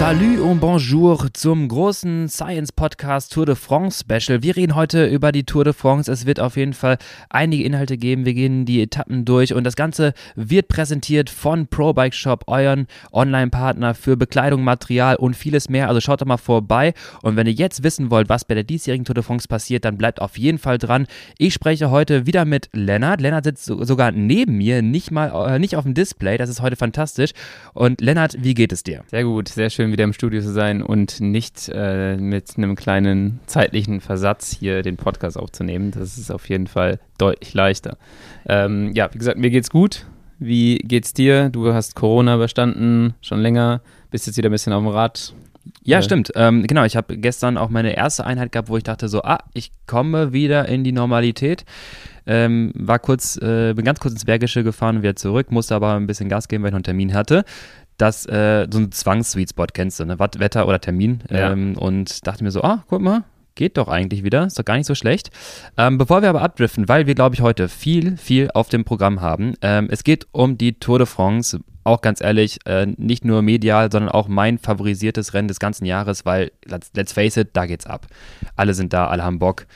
Salut und bonjour zum großen Science Podcast Tour de France Special. Wir reden heute über die Tour de France. Es wird auf jeden Fall einige Inhalte geben. Wir gehen die Etappen durch und das Ganze wird präsentiert von Pro Bike Shop, euren Online-Partner für Bekleidung, Material und vieles mehr. Also schaut doch mal vorbei. Und wenn ihr jetzt wissen wollt, was bei der diesjährigen Tour de France passiert, dann bleibt auf jeden Fall dran. Ich spreche heute wieder mit Lennart. Lennart sitzt sogar neben mir, nicht mal äh, nicht auf dem Display. Das ist heute fantastisch. Und Lennart, wie geht es dir? Sehr gut, sehr schön wieder im Studio zu sein und nicht äh, mit einem kleinen zeitlichen Versatz hier den Podcast aufzunehmen. Das ist auf jeden Fall deutlich leichter. Ähm, ja, wie gesagt, mir geht's gut. Wie geht's dir? Du hast Corona überstanden, schon länger, bist jetzt wieder ein bisschen auf dem Rad. Ja, äh, stimmt. Ähm, genau, ich habe gestern auch meine erste Einheit gehabt, wo ich dachte so, ah, ich komme wieder in die Normalität. Ähm, war kurz, äh, bin ganz kurz ins Bergische gefahren und wieder zurück, musste aber ein bisschen Gas geben, weil ich noch einen Termin hatte dass äh, so ein Zwangs-Sweet-Spot kennst du, ne? Wetter oder Termin. Ja. Ähm, und dachte mir so, ah, guck mal, geht doch eigentlich wieder, ist doch gar nicht so schlecht. Ähm, bevor wir aber abdriften, weil wir, glaube ich, heute viel, viel auf dem Programm haben. Ähm, es geht um die Tour de France. Auch ganz ehrlich, äh, nicht nur medial, sondern auch mein favorisiertes Rennen des ganzen Jahres, weil, let's, let's face it, da geht's ab. Alle sind da, alle haben Bock.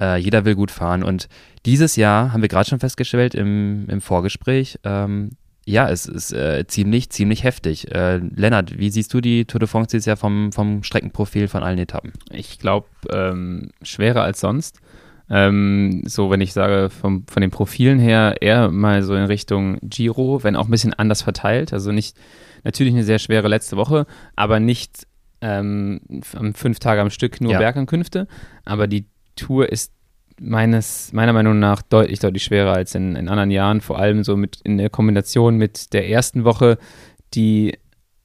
Äh, jeder will gut fahren. Und dieses Jahr haben wir gerade schon festgestellt im, im Vorgespräch, ähm, ja, es ist äh, ziemlich, ziemlich heftig. Äh, Lennart, wie siehst du die Tour de France dieses Jahr vom, vom Streckenprofil von allen Etappen? Ich glaube, ähm, schwerer als sonst. Ähm, so, wenn ich sage, vom, von den Profilen her eher mal so in Richtung Giro, wenn auch ein bisschen anders verteilt. Also nicht, natürlich eine sehr schwere letzte Woche, aber nicht ähm, fünf Tage am Stück nur ja. Bergankünfte. Aber die Tour ist meines, meiner Meinung nach deutlich, deutlich schwerer als in, in anderen Jahren. Vor allem so mit in der Kombination mit der ersten Woche, die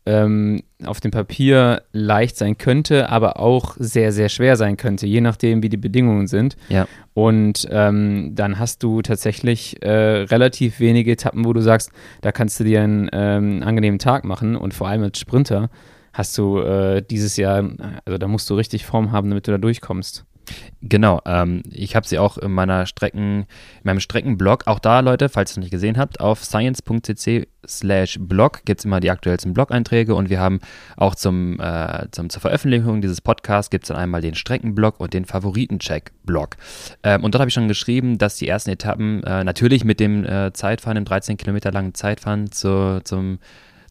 ähm, auf dem Papier leicht sein könnte, aber auch sehr, sehr schwer sein könnte, je nachdem, wie die Bedingungen sind. Ja. Und ähm, dann hast du tatsächlich äh, relativ wenige Etappen, wo du sagst, da kannst du dir einen ähm, angenehmen Tag machen. Und vor allem als Sprinter hast du äh, dieses Jahr, also da musst du richtig Form haben, damit du da durchkommst. Genau, ähm, ich habe sie auch in meiner Strecken, in meinem Streckenblog, auch da Leute, falls ihr es nicht gesehen habt, auf science.cc slash blog gibt es immer die aktuellsten Blog-Einträge und wir haben auch zum, äh, zum, zur Veröffentlichung dieses Podcasts gibt es dann einmal den Streckenblog und den Favoritencheck-Blog. Ähm, und dort habe ich schon geschrieben, dass die ersten Etappen äh, natürlich mit dem äh, Zeitfahren, dem 13 Kilometer langen Zeitfahren zu, zum,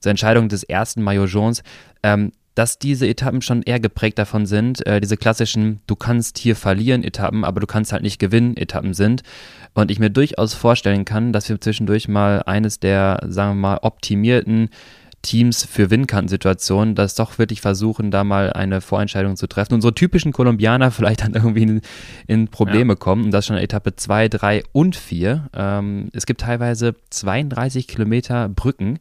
zur Entscheidung des ersten Maillot Jones, ähm, dass diese Etappen schon eher geprägt davon sind, äh, diese klassischen, du kannst hier verlieren Etappen, aber du kannst halt nicht gewinnen Etappen sind. Und ich mir durchaus vorstellen kann, dass wir zwischendurch mal eines der, sagen wir mal, optimierten Teams für Windkantensituationen, das doch wirklich versuchen, da mal eine Vorentscheidung zu treffen so typischen Kolumbianer vielleicht dann irgendwie in, in Probleme ja. kommen und das schon Etappe 2, 3 und 4. Ähm, es gibt teilweise 32 Kilometer Brücken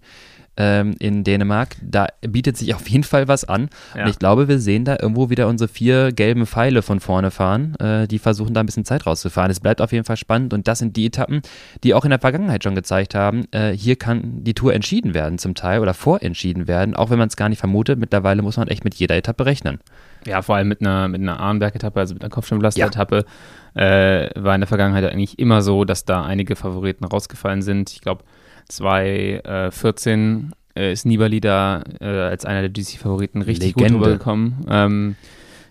ähm, in Dänemark. Da bietet sich auf jeden Fall was an. Ja. Und ich glaube, wir sehen da irgendwo wieder unsere vier gelben Pfeile von vorne fahren, äh, die versuchen da ein bisschen Zeit rauszufahren. Es bleibt auf jeden Fall spannend und das sind die Etappen, die auch in der Vergangenheit schon gezeigt haben, äh, hier kann die Tour entschieden werden zum Teil oder vorentschieden werden, auch wenn man es gar nicht vermutet. Mittlerweile muss man echt mit jeder Etappe rechnen. Ja, vor allem mit einer, mit einer Arnberg-Etappe, also mit einer Kopfsteinpflaster-Etappe, ja. äh, war in der Vergangenheit eigentlich immer so, dass da einige Favoriten rausgefallen sind. Ich glaube, 2014 äh, ist Nibali da äh, als einer der GC-Favoriten richtig Legende. gut rübergekommen. Ähm,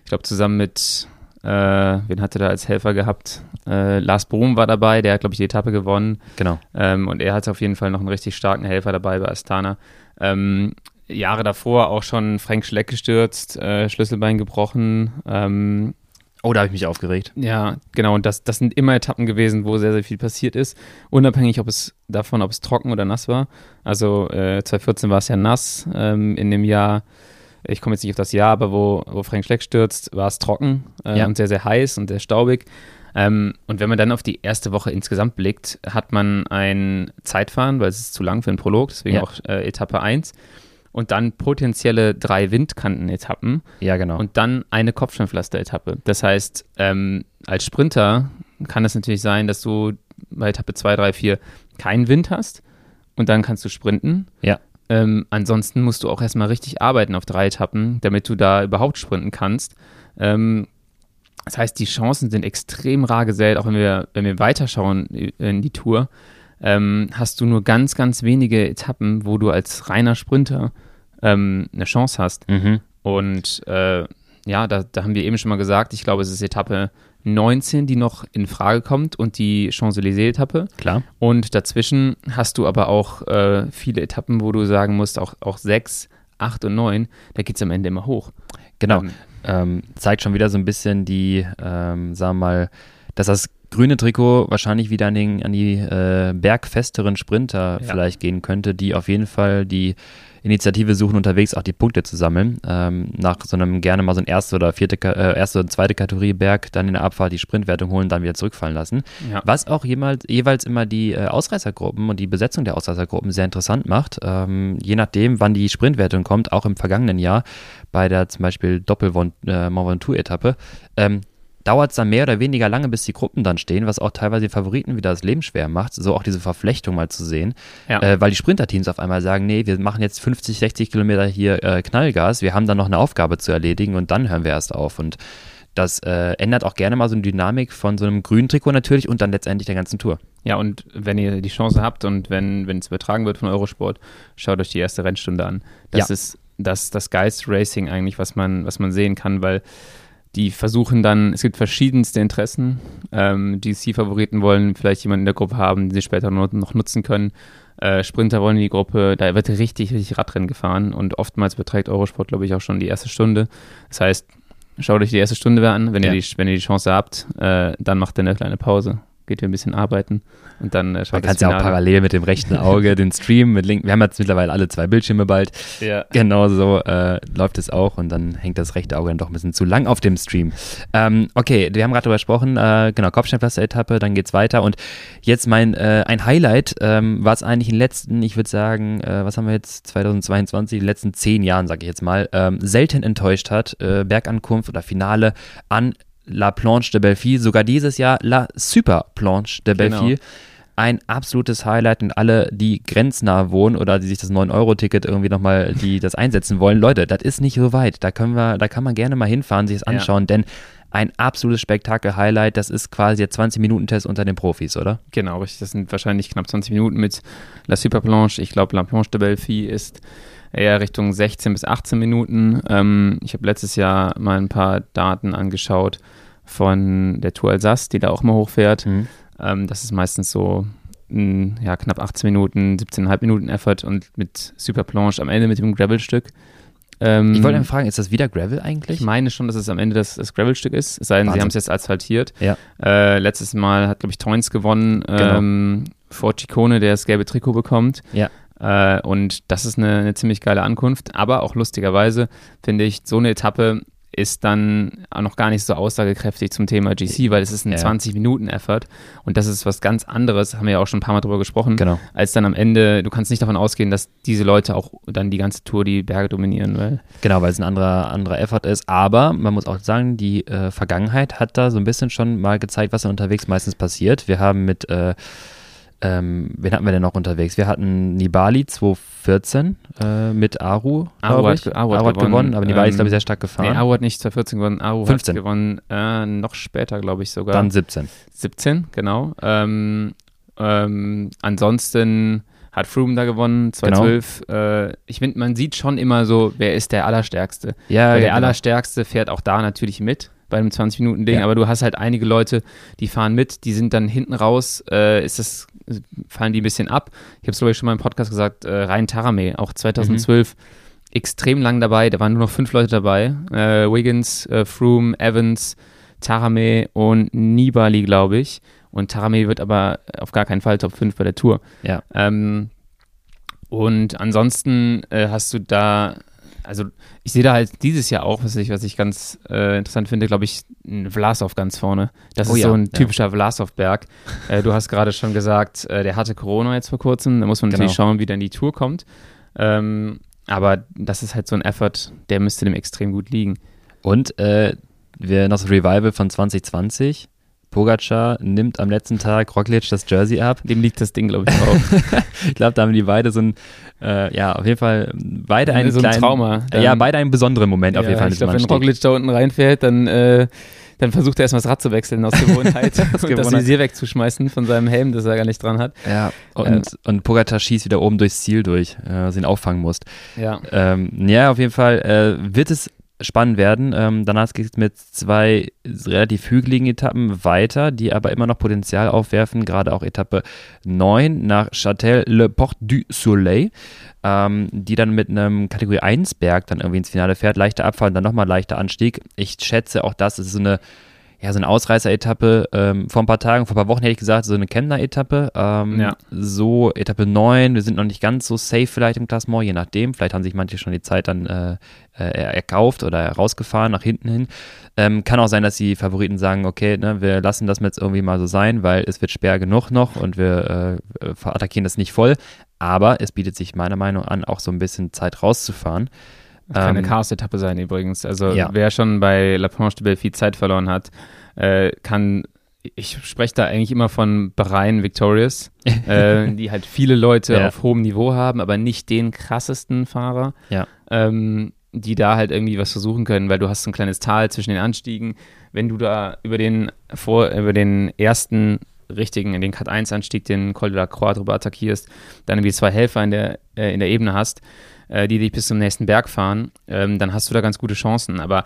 ich glaube, zusammen mit, äh, wen hatte da als Helfer gehabt? Äh, Lars Bohm war dabei, der hat, glaube ich, die Etappe gewonnen. Genau. Ähm, und er hatte auf jeden Fall noch einen richtig starken Helfer dabei bei Astana. Ähm, Jahre davor auch schon Frank Schleck gestürzt, äh, Schlüsselbein gebrochen. Oh, da habe ich mich aufgeregt. Ja, genau. Und das, das sind immer Etappen gewesen, wo sehr, sehr viel passiert ist. Unabhängig ob es davon, ob es trocken oder nass war. Also äh, 2014 war es ja nass. Ähm, in dem Jahr, ich komme jetzt nicht auf das Jahr, aber wo, wo Frank Schleck stürzt, war es trocken äh, ja. und sehr, sehr heiß und sehr staubig. Ähm, und wenn man dann auf die erste Woche insgesamt blickt, hat man ein Zeitfahren, weil es ist zu lang für einen Prolog, deswegen ja. auch äh, Etappe 1 und dann potenzielle drei Windkanten-Etappen. Ja, genau. Und dann eine Kopfsteinpflaster-Etappe. Das heißt, ähm, als Sprinter kann es natürlich sein, dass du bei Etappe 2, 3, 4 keinen Wind hast und dann kannst du sprinten. Ja. Ähm, ansonsten musst du auch erstmal richtig arbeiten auf drei Etappen, damit du da überhaupt sprinten kannst. Ähm, das heißt, die Chancen sind extrem rar gesät, auch wenn wir, wenn wir weiterschauen in die Tour, ähm, hast du nur ganz, ganz wenige Etappen, wo du als reiner Sprinter ähm, eine Chance hast. Mhm. Und äh, ja, da, da haben wir eben schon mal gesagt, ich glaube, es ist Etappe 19, die noch in Frage kommt und die Champs-Élysées-Etappe. Klar. Und dazwischen hast du aber auch äh, viele Etappen, wo du sagen musst, auch, auch 6, 8 und 9, da geht es am Ende immer hoch. Genau. Ähm, Ähm, zeigt schon wieder so ein bisschen die, ähm, sagen wir mal, dass das grüne Trikot wahrscheinlich wieder an, den, an die äh, bergfesteren Sprinter Ja. vielleicht gehen könnte, die auf jeden Fall die Initiative suchen, unterwegs auch die Punkte zu sammeln. Ähm, nach so einem gerne mal so ein erste oder vierte, äh, erste und zweite Kategorie Berg, dann in der Abfahrt die Sprintwertung holen, dann wieder zurückfallen lassen. ja. Was auch jemals, jeweils immer die äh, Ausreißergruppen und die Besetzung der Ausreißergruppen sehr interessant macht. Ähm, je nachdem, wann die Sprintwertung kommt, auch im vergangenen Jahr bei der zum Beispiel Doppel-Mont äh, Ventoux-Etappe, ähm, dauert es dann mehr oder weniger lange, bis die Gruppen dann stehen, was auch teilweise den Favoriten wieder das Leben schwer macht, so auch diese Verflechtung mal zu sehen, Ja. äh, weil die Sprinterteams auf einmal sagen, nee, wir machen jetzt 50, 60 Kilometer hier äh, Knallgas, wir haben dann noch eine Aufgabe zu erledigen und dann hören wir erst auf und das äh, ändert auch gerne mal so eine Dynamik von so einem grünen Trikot natürlich und dann letztendlich der ganzen Tour. Ja, und wenn ihr die Chance habt und wenn es übertragen wird von Eurosport, schaut euch die erste Rennstunde an. Das Ja. ist das, das geilste Racing eigentlich, was man, was man sehen kann, weil die versuchen dann, es gibt verschiedenste Interessen. Ähm, GC-Favoriten wollen vielleicht jemanden in der Gruppe haben, den sie später noch, nutzen können. Äh, Sprinter wollen in die Gruppe, da wird richtig, richtig Radrennen gefahren und oftmals überträgt Eurosport, glaube ich, auch schon die erste Stunde. Das heißt, schaut euch die erste Stunde an, wenn, Ja. ihr, die, wenn ihr die Chance habt, äh, dann macht ihr eine kleine Pause. Geht ihr ein bisschen arbeiten und dann äh, schaut Man kann es ja auch parallel mit dem rechten Auge den Stream mit linken. Wir haben jetzt mittlerweile alle zwei Bildschirme bald. Ja. Genau so äh, läuft es auch und dann hängt das rechte Auge dann doch ein bisschen zu lang auf dem Stream. Ähm, okay, wir haben gerade darüber gesprochen. Äh, genau, Kopfsteinpflaster-Etappe, dann geht's weiter und jetzt mein äh, ein Highlight, ähm, was eigentlich in den letzten, ich würde sagen, äh, was haben wir jetzt 2022, die letzten zehn Jahren, sage ich jetzt mal, ähm, selten enttäuscht hat. Äh, Bergankunft oder Finale an La Planche de Belleville, sogar dieses Jahr La Super Planche de Genau. Belleville. Ein absolutes Highlight und alle, die grenznah wohnen oder die sich das 9-Euro-Ticket irgendwie nochmal, die das einsetzen wollen, Leute, das ist nicht so weit. Da können wir, da kann man gerne mal hinfahren, sich das Ja. anschauen, denn ein absolutes Spektakel-Highlight, das ist quasi der 20-Minuten-Test unter den Profis, oder? Genau, richtig. Das sind wahrscheinlich knapp 20 Minuten mit La Super Planche. Ich glaube, La Planche de Belleville ist eher Richtung 16 bis 18 Minuten. Ähm, ich habe letztes Jahr mal ein paar Daten angeschaut von der Tour Alsace, die da auch mal hochfährt. Mhm. Ähm, das ist meistens so mh, ja, knapp 18 Minuten, 17,5 Minuten Effort und mit Super Planche am Ende mit dem Gravelstück. Ähm, Ich wollte einfach fragen, ist das wieder Gravel eigentlich? ich meine schon, dass es am Ende das, das Gravelstück ist, es sei denn, sie Wahnsinn. haben es jetzt asphaltiert. Ja. Äh, letztes Mal hat, glaube ich, Toins gewonnen Genau. ähm, vor Ciccone, der das gelbe Trikot bekommt. Ja. Äh, und das ist eine, eine ziemlich geile Ankunft. Aber auch lustigerweise finde ich, so eine Etappe ist dann auch noch gar nicht so aussagekräftig zum Thema GC, weil es ist ein Ja. 20-Minuten-Effort und das ist was ganz anderes, haben wir ja auch schon ein paar Mal drüber gesprochen, Genau. als dann am Ende, du kannst nicht davon ausgehen, dass diese Leute auch dann die ganze Tour die Berge dominieren, weil Genau, weil es ein anderer, anderer Effort ist. Aber man muss auch sagen, die äh, Vergangenheit hat da so ein bisschen schon mal gezeigt, was dann unterwegs meistens passiert. Wir haben mit, äh, ähm, wen hatten wir denn noch unterwegs? Wir hatten Nibali 2014 äh, mit Aru, Aru hat ge- Aru hat gewonnen, gewonnen, aber Nibali ist, ähm, glaube ich, sehr stark Nee, gefahren. Aru hat nicht 2014 gewonnen, Aru 15. hat gewonnen, äh, noch später, glaube ich sogar. Dann 17. 17, genau. Ähm, ähm, ansonsten hat Froome da gewonnen, Genau. 2012. Äh, ich finde, man sieht schon immer so, wer ist der Allerstärkste. Ja, Weil der genau. Allerstärkste fährt auch da natürlich mit bei einem 20-Minuten-Ding, Ja. aber du hast halt einige Leute, die fahren mit, die sind dann hinten raus, äh, ist das, fallen die ein bisschen ab. Ich habe es, glaube ich, schon mal im Podcast gesagt, äh, Ryan Tarame, auch 2012 extrem lang dabei, da waren nur noch fünf Leute dabei. Äh, Wiggins, äh, Froome, Evans, Tarame und Nibali, glaube ich. Und Tarame wird aber auf gar keinen Fall Top 5 bei der Tour. Ja. Ähm, und ansonsten äh, hast du da, also ich sehe da halt dieses Jahr auch, was ich, was ich ganz äh, interessant finde, glaube ich, ein Vlasov ganz vorne. Das Oh ist ja, so ein ja. typischer Vlasov-Berg. Äh, du hast gerade schon gesagt, äh, der hatte Corona jetzt vor kurzem. Da muss man natürlich Genau. schauen, wie dann die Tour kommt. Ähm, aber das ist halt so ein Effort, der müsste dem extrem gut liegen. Und äh, wir noch das Revival von 2020. Pogacar nimmt am letzten Tag Roglic das Jersey ab. Dem liegt das Ding, glaube ich, auch. Ich glaube, da haben die beide so ein, äh, ja, auf jeden Fall beide einen so ein kleinen, Trauma. ja, beide einen besonderen Moment auf jeden Fall. ich glaube, wenn. Roglic da unten reinfährt, dann äh, dann versucht er erstmal das Rad zu wechseln aus Gewohnheit aus und das Visier wegzuschmeißen von seinem Helm, das er gar nicht dran hat. Ja, und, äh, und Pogacar schießt wieder oben durchs Ziel durch, äh, was ihn auffangen muss. Ja. Ähm, ja, auf jeden Fall äh, wird es spannend werden. Ähm, danach geht es mit zwei relativ hügeligen Etappen weiter, die aber immer noch Potenzial aufwerfen. Gerade auch Etappe 9 nach Châtel-le-Port du Soleil, ähm, die dann mit einem Kategorie 1 Berg dann irgendwie ins Finale fährt. Leichter Abfall und dann nochmal leichter Anstieg. Ich schätze auch das ist so eine ja, so eine Ausreißer-Etappe. Ähm, vor ein paar Tagen, vor ein paar Wochen hätte ich gesagt, so eine Kemner-Etappe. Ähm, ja. So Etappe 9, wir sind noch nicht ganz so safe vielleicht im Klassement, je nachdem. Vielleicht haben sich manche schon die Zeit dann äh, äh, erkauft oder rausgefahren, nach hinten hin. Ähm, kann auch sein, dass die Favoriten sagen, okay, ne, wir lassen das jetzt irgendwie mal so sein, weil es wird schwer genug noch und wir äh, attackieren das nicht voll. Aber es bietet sich meiner Meinung nach an, auch so ein bisschen Zeit rauszufahren. Kann eine ähm, Chaos-Etappe sein übrigens. Also ja. wer schon bei La Planche de Belfi Zeit verloren hat, äh, kann ich spreche da eigentlich immer von Bahrain Victorious, äh, die halt viele Leute ja. auf hohem Niveau haben, aber nicht den krassesten Fahrer, ja. ähm, die da halt irgendwie was versuchen können, weil du hast ein kleines Tal zwischen den Anstiegen. Wenn du da über den, vor, über den ersten richtigen, in den Cut 1 Anstieg, den Col de la Croix drüber attackierst, dann irgendwie zwei Helfer in der, äh, in der Ebene hast, äh, die dich bis zum nächsten Berg fahren, ähm, dann hast du da ganz gute Chancen. Aber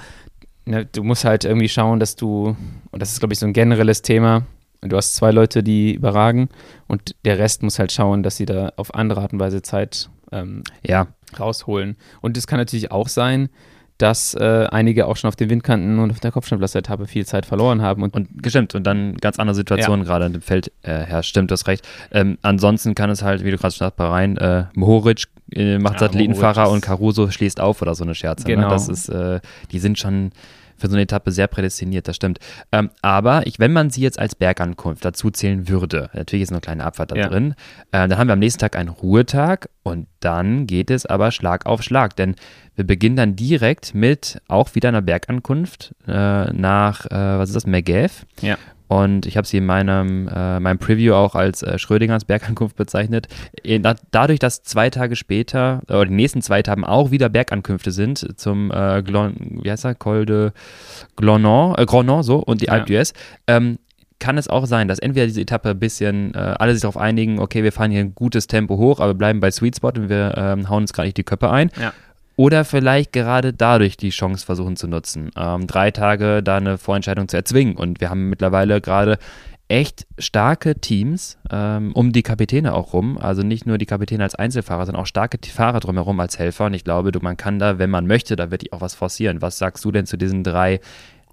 ne, du musst halt irgendwie schauen, dass du, und das ist, glaube ich, so ein generelles Thema, du hast zwei Leute, die überragen und der Rest muss halt schauen, dass sie da auf andere Art und Weise Zeit ähm, ja. rausholen. Und es kann natürlich auch sein, dass äh, einige auch schon auf den Windkanten und auf der Kopfsteinpflaster-Etappe viel Zeit verloren haben. Und, und gestimmt, und dann ganz andere Situationen ja. gerade in dem Feld äh, herrscht. Stimmt, du hast recht. Ähm, ansonsten kann es halt, wie du gerade schon sagst, bei Rhein, äh, Mohoric äh, macht ja, Satellitenfahrer und Caruso schließt auf oder so eine Scherze. Ne? Genau. Ne? Das ist, äh, die sind schon für so eine Etappe sehr prädestiniert, das stimmt. Ähm, aber ich, wenn man sie jetzt als Bergankunft dazu zählen würde, natürlich ist eine kleine Abfahrt da ja. drin, äh, dann haben wir am nächsten Tag einen Ruhetag und dann geht es aber Schlag auf Schlag, denn wir beginnen dann direkt mit auch wieder einer Bergankunft äh, nach, äh, was ist das, Megev. Ja. Und ich habe sie in meinem, äh, meinem Preview auch als äh, Schrödingers Bergankunft bezeichnet. Äh, dadurch, dass zwei Tage später, oder die nächsten zwei Tagen auch wieder Bergankünfte sind zum äh, Glon, wie heißt er, Col de Glonon, äh, Gronon, so, und die ja. Alpe d'Huez, ähm, kann es auch sein, dass entweder diese Etappe ein bisschen, äh, alle sich darauf einigen, okay, wir fahren hier ein gutes Tempo hoch, aber bleiben bei Sweet Spot und wir ähm, hauen uns gerade nicht die Köpfe ein. Ja oder vielleicht gerade dadurch die Chance versuchen zu nutzen, ähm, drei Tage da eine Vorentscheidung zu erzwingen. Und wir haben mittlerweile gerade echt starke Teams ähm, um die Kapitäne auch rum. Also nicht nur die Kapitäne als Einzelfahrer, sondern auch starke Fahrer drumherum als Helfer. Und ich glaube, du, man kann da, wenn man möchte, da wird die auch was forcieren. Was sagst du denn zu diesen drei,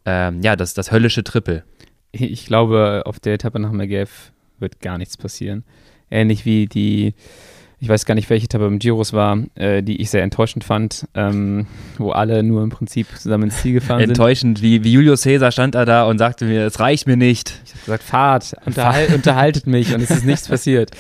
ähm, ja, das, das höllische Triple? Ich glaube, auf der Etappe nach Megev wird gar nichts passieren. Ähnlich wie die ich weiß gar nicht, welche Etappe im Giros war, äh, die ich sehr enttäuschend fand, ähm, wo alle nur im Prinzip zusammen ins Ziel gefahren sind. Enttäuschend, wie, wie Julius Caesar stand er da und sagte mir, es reicht mir nicht. Ich habe gesagt, fahrt, unterhal unterhaltet mich und es ist nichts passiert.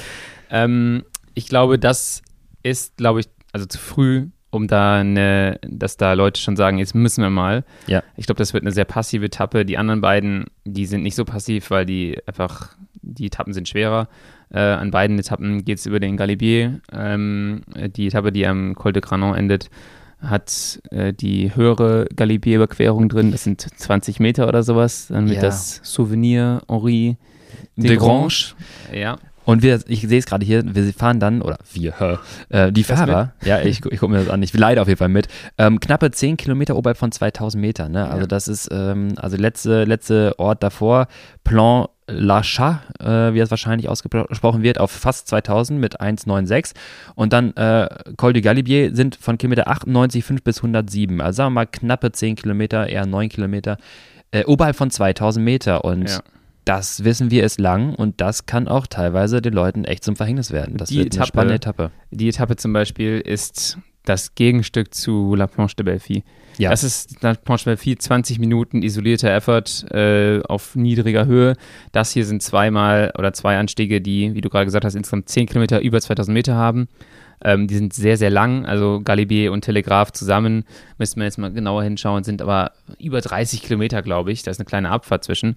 Ähm, ich glaube, das ist, glaube ich, also zu früh, um da eine, dass da Leute schon sagen, jetzt müssen wir mal. Ja. Ich glaube, das wird eine sehr passive Etappe. Die anderen beiden, die sind nicht so passiv, weil die einfach, die Etappen sind schwerer. Äh, an beiden Etappen geht es über den Galibier. Ähm, die Etappe, die am Col de Granon endet, hat äh, die höhere Galibier-Überquerung drin. Das sind 20 Meter oder sowas. Dann wird ja. das Souvenir Henri de, de Grange. Ja. Und wir, ich sehe es gerade hier, wir fahren dann, oder wir, äh, die Fahrer, ja, ich, ich gucke mir das an, ich leide auf jeden Fall mit, ähm, knappe 10 Kilometer oberhalb von 2000 Metern, ne? Also ja. das ist, ähm, also letzte, letzte Ort davor, Plan Lachat, äh, wie es wahrscheinlich ausgesprochen wird, auf fast 2000 mit 1,96 und dann äh, Col du Galibier sind von Kilometer 98, 5 bis 107, also sagen wir mal knappe 10 Kilometer, eher 9 Kilometer, äh, oberhalb von 2000 Meter. Und ja. das wissen wir ist lang. Und das kann auch teilweise den Leuten echt zum Verhängnis werden. Das die wird Etappe, eine spannende Etappe. Die Etappe zum Beispiel ist das Gegenstück zu La Planche de Belfi. Ja. Das ist La Planche de Belfi, 20 Minuten isolierter Effort äh, auf niedriger Höhe. Das hier sind zweimal oder zwei Anstiege, die, wie du gerade gesagt hast, insgesamt 10 Kilometer über 2000 Meter haben. Ähm, die sind sehr, sehr lang, also Galibier und Telegraph zusammen, müsste man jetzt mal genauer hinschauen, sind aber über 30 Kilometer, glaube ich. Da ist eine kleine Abfahrt zwischen.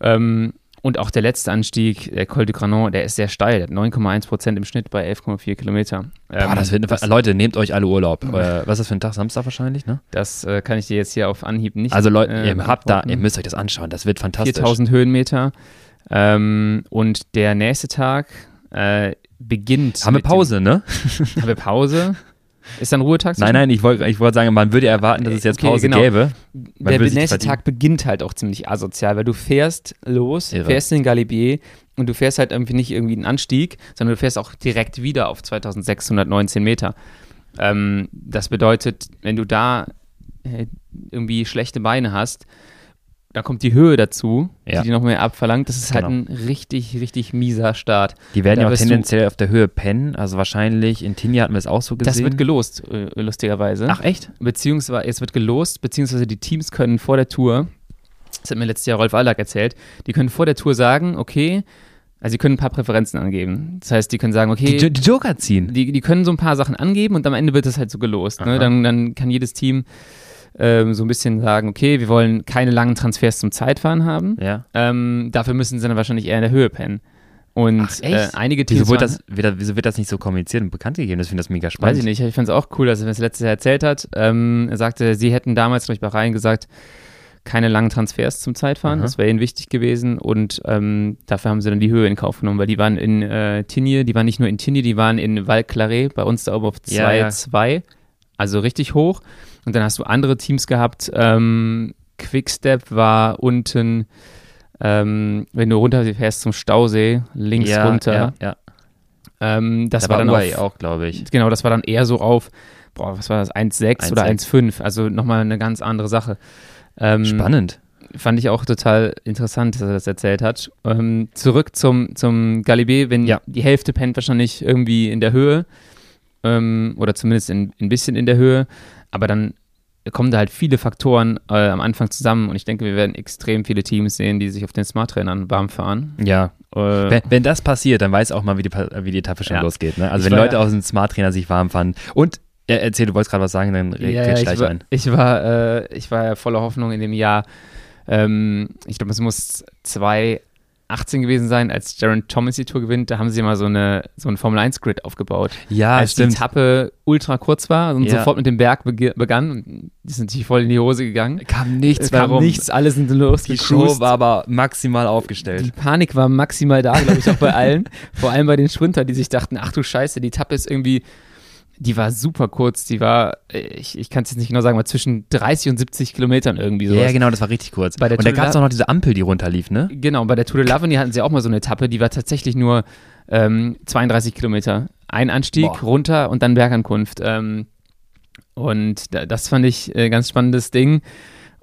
Ähm, und auch der letzte Anstieg, der Col du Granon, der ist sehr steil. 9,1 Prozent im Schnitt bei 11,4 Kilometer. Boah, ähm, das wird, Leute, nehmt euch alle Urlaub. Äh, was ist das für ein Tag? Samstag wahrscheinlich, ne? Das äh, kann ich dir jetzt hier auf Anhieb nicht Also Leute, äh, ihr habt da, ihr müsst euch das anschauen. Das wird fantastisch. 4000 Höhenmeter. Ähm, und der nächste Tag äh, beginnt. Haben wir Pause, dem, ne? Haben wir Pause? Ist dann Ruhetag? Nein, nein, ich wollte ich wollt sagen, man würde erwarten, dass es jetzt Pause okay, genau. gäbe. Der nächste Tag beginnt halt auch ziemlich asozial, weil du fährst los, Irre. fährst in den Galibier und du fährst halt irgendwie nicht irgendwie einen Anstieg, sondern du fährst auch direkt wieder auf 2619 Meter. Ähm, das bedeutet, wenn du da äh, irgendwie schlechte Beine hast, da kommt die Höhe dazu, ja. die noch mehr abverlangt. Das ist halt genau. halt ein richtig, richtig mieser Start. Die werden ja auch tendenziell auf der Höhe pennen. Also wahrscheinlich in Tinja hatten wir es auch so gesehen. Das wird gelost, äh, lustigerweise. Ach echt? Beziehungsweise es wird gelost, beziehungsweise die Teams können vor der Tour, das hat mir letztes Jahr Rolf Allack erzählt, die können vor der Tour sagen, okay, also die können ein paar Präferenzen angeben. Das heißt, die können sagen, okay. Die, die Joker ziehen. Die, die können so ein paar Sachen angeben und am Ende wird das halt so gelost. Ne? Dann, dann kann jedes Team ähm, so ein bisschen sagen, okay, wir wollen keine langen Transfers zum Zeitfahren haben. Ja. Ähm, dafür müssen sie dann wahrscheinlich eher in der Höhe pennen. Und Ach, äh, einige Teams. Wieso wird, das, wieso wird das nicht so kommuniziert und bekannt gegeben? Das finde ich das mega spannend. Weiß ich nicht. Ich fand es auch cool, dass er das letztes Jahr erzählt hat. Ähm, er sagte, sie hätten damals, glaube ich, bei Rhein gesagt, keine langen Transfers zum Zeitfahren. Aha. Das wäre ihnen wichtig gewesen. Und ähm, dafür haben sie dann die Höhe in Kauf genommen, weil die waren in äh, Tigny, die waren nicht nur in Tigny, die waren in Val Claret, bei uns da oben auf 2,2. Ja, ja. Also richtig hoch. Und dann hast du andere Teams gehabt. Ähm, Quickstep war unten, ähm, wenn du runterfährst zum Stausee, links ja, runter. Ja, ja. Ähm, das da war dann auf, auch, glaube ich. Genau, das war dann eher so auf, boah, was war das, 1,6 oder 1,5. Also nochmal eine ganz andere Sache. Ähm, Spannend. Fand ich auch total interessant, dass er das erzählt hat. Ähm, zurück zum, zum Galibier, wenn ja. die Hälfte pennt wahrscheinlich irgendwie in der Höhe ähm, oder zumindest in, ein bisschen in der Höhe. Aber dann kommen da halt viele Faktoren äh, am Anfang zusammen und ich denke, wir werden extrem viele Teams sehen, die sich auf den Smart-Trainern warm fahren. Ja. Äh, wenn, wenn, das passiert, dann weiß auch mal, wie die, wie die Etappe schon ja. losgeht. Ne? Also ich wenn Leute ja, aus dem Smart-Trainer sich warm fahren und ja, erzähl, du wolltest gerade was sagen, dann ja, ja, gleich ein. Ich war, äh, ich war ja voller Hoffnung in dem Jahr. Ähm, ich glaube, es muss zwei 18 gewesen sein, als Jaron Thomas die Tour gewinnt, da haben sie mal so, eine, so ein Formel-1-Grid aufgebaut. Ja, als stimmt. die Etappe ultra kurz war und ja. sofort mit dem Berg begann. Und die sind natürlich voll in die Hose gegangen. Kam nichts mehr Kam rum. nichts, alle sind los. Die Show war aber maximal aufgestellt. Die Panik war maximal da, glaube ich, auch bei allen. Vor allem bei den Sprinter, die sich dachten, ach du Scheiße, die Etappe ist irgendwie die war super kurz. Die war, ich, ich kann es jetzt nicht genau sagen, aber zwischen 30 und 70 Kilometern irgendwie so. Ja, genau, das war richtig kurz. und da gab es auch noch diese Ampel, die runterlief, ne? Genau, bei der Tour de Lavany hatten sie auch mal so eine Etappe, die war tatsächlich nur ähm, 32 Kilometer. Ein Anstieg, Boah. runter und dann Bergankunft. Ähm, und das fand ich ein äh, ganz spannendes Ding.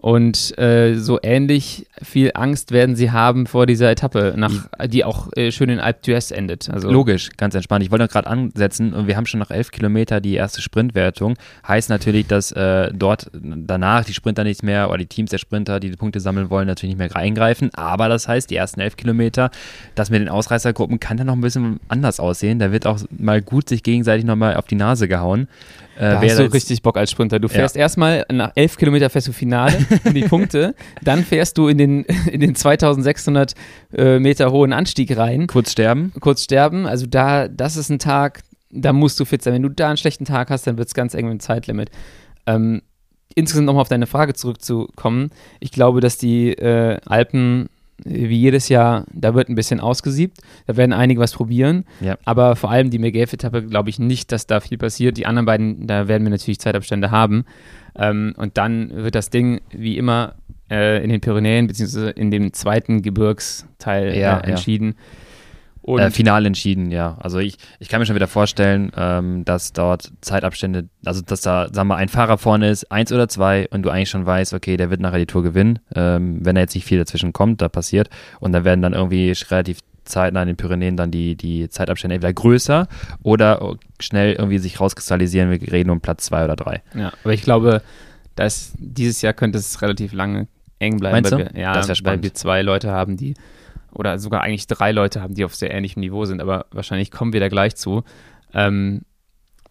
Und äh, so ähnlich viel Angst werden sie haben vor dieser Etappe, nach, die auch äh, schön in Alpe d'Huez endet. Also Logisch, ganz entspannt. Ich wollte gerade ansetzen und wir haben schon nach elf Kilometer die erste Sprintwertung. Heißt natürlich, dass äh, dort danach die Sprinter nichts mehr oder die Teams der Sprinter, die die Punkte sammeln wollen, natürlich nicht mehr eingreifen. Aber das heißt, die ersten elf Kilometer, das mit den Ausreißergruppen kann dann noch ein bisschen anders aussehen. Da wird auch mal gut sich gegenseitig nochmal auf die Nase gehauen. Äh, da hast du richtig Bock als Sprinter. Du fährst ja. erstmal nach elf Kilometer fährst du Finale um die Punkte, dann fährst du in den, in den 2600 äh, Meter hohen Anstieg rein. Kurz sterben. Kurz sterben. Also da, das ist ein Tag, da musst du fit sein. Wenn du da einen schlechten Tag hast, dann wird es ganz eng mit dem Zeitlimit. Ähm, insgesamt nochmal auf deine Frage zurückzukommen. Ich glaube, dass die äh, Alpen wie jedes Jahr, da wird ein bisschen ausgesiebt. Da werden einige was probieren. Ja. Aber vor allem die Megave-Etappe glaube ich nicht, dass da viel passiert. Die anderen beiden, da werden wir natürlich Zeitabstände haben. Ähm, und dann wird das Ding wie immer äh, in den Pyrenäen beziehungsweise in dem zweiten Gebirgsteil ja, äh, entschieden. Ja. Und äh, final entschieden, ja. Also ich, ich kann mir schon wieder vorstellen, ähm, dass dort Zeitabstände, also dass da, sagen wir, ein Fahrer vorne ist, eins oder zwei, und du eigentlich schon weißt, okay, der wird nachher die Tour gewinnen, ähm, wenn da jetzt nicht viel dazwischen kommt, da passiert. Und dann werden dann irgendwie relativ zeitnah in den Pyrenäen dann die, die Zeitabstände entweder größer oder schnell irgendwie sich rauskristallisieren, wir reden um Platz zwei oder drei. Ja, aber ich glaube, dass dieses Jahr könnte es relativ lange eng bleiben, Meinst weil du? wir, ja, das weil wir zwei Leute haben, die oder sogar eigentlich drei Leute haben, die auf sehr ähnlichem Niveau sind, aber wahrscheinlich kommen wir da gleich zu. Ähm,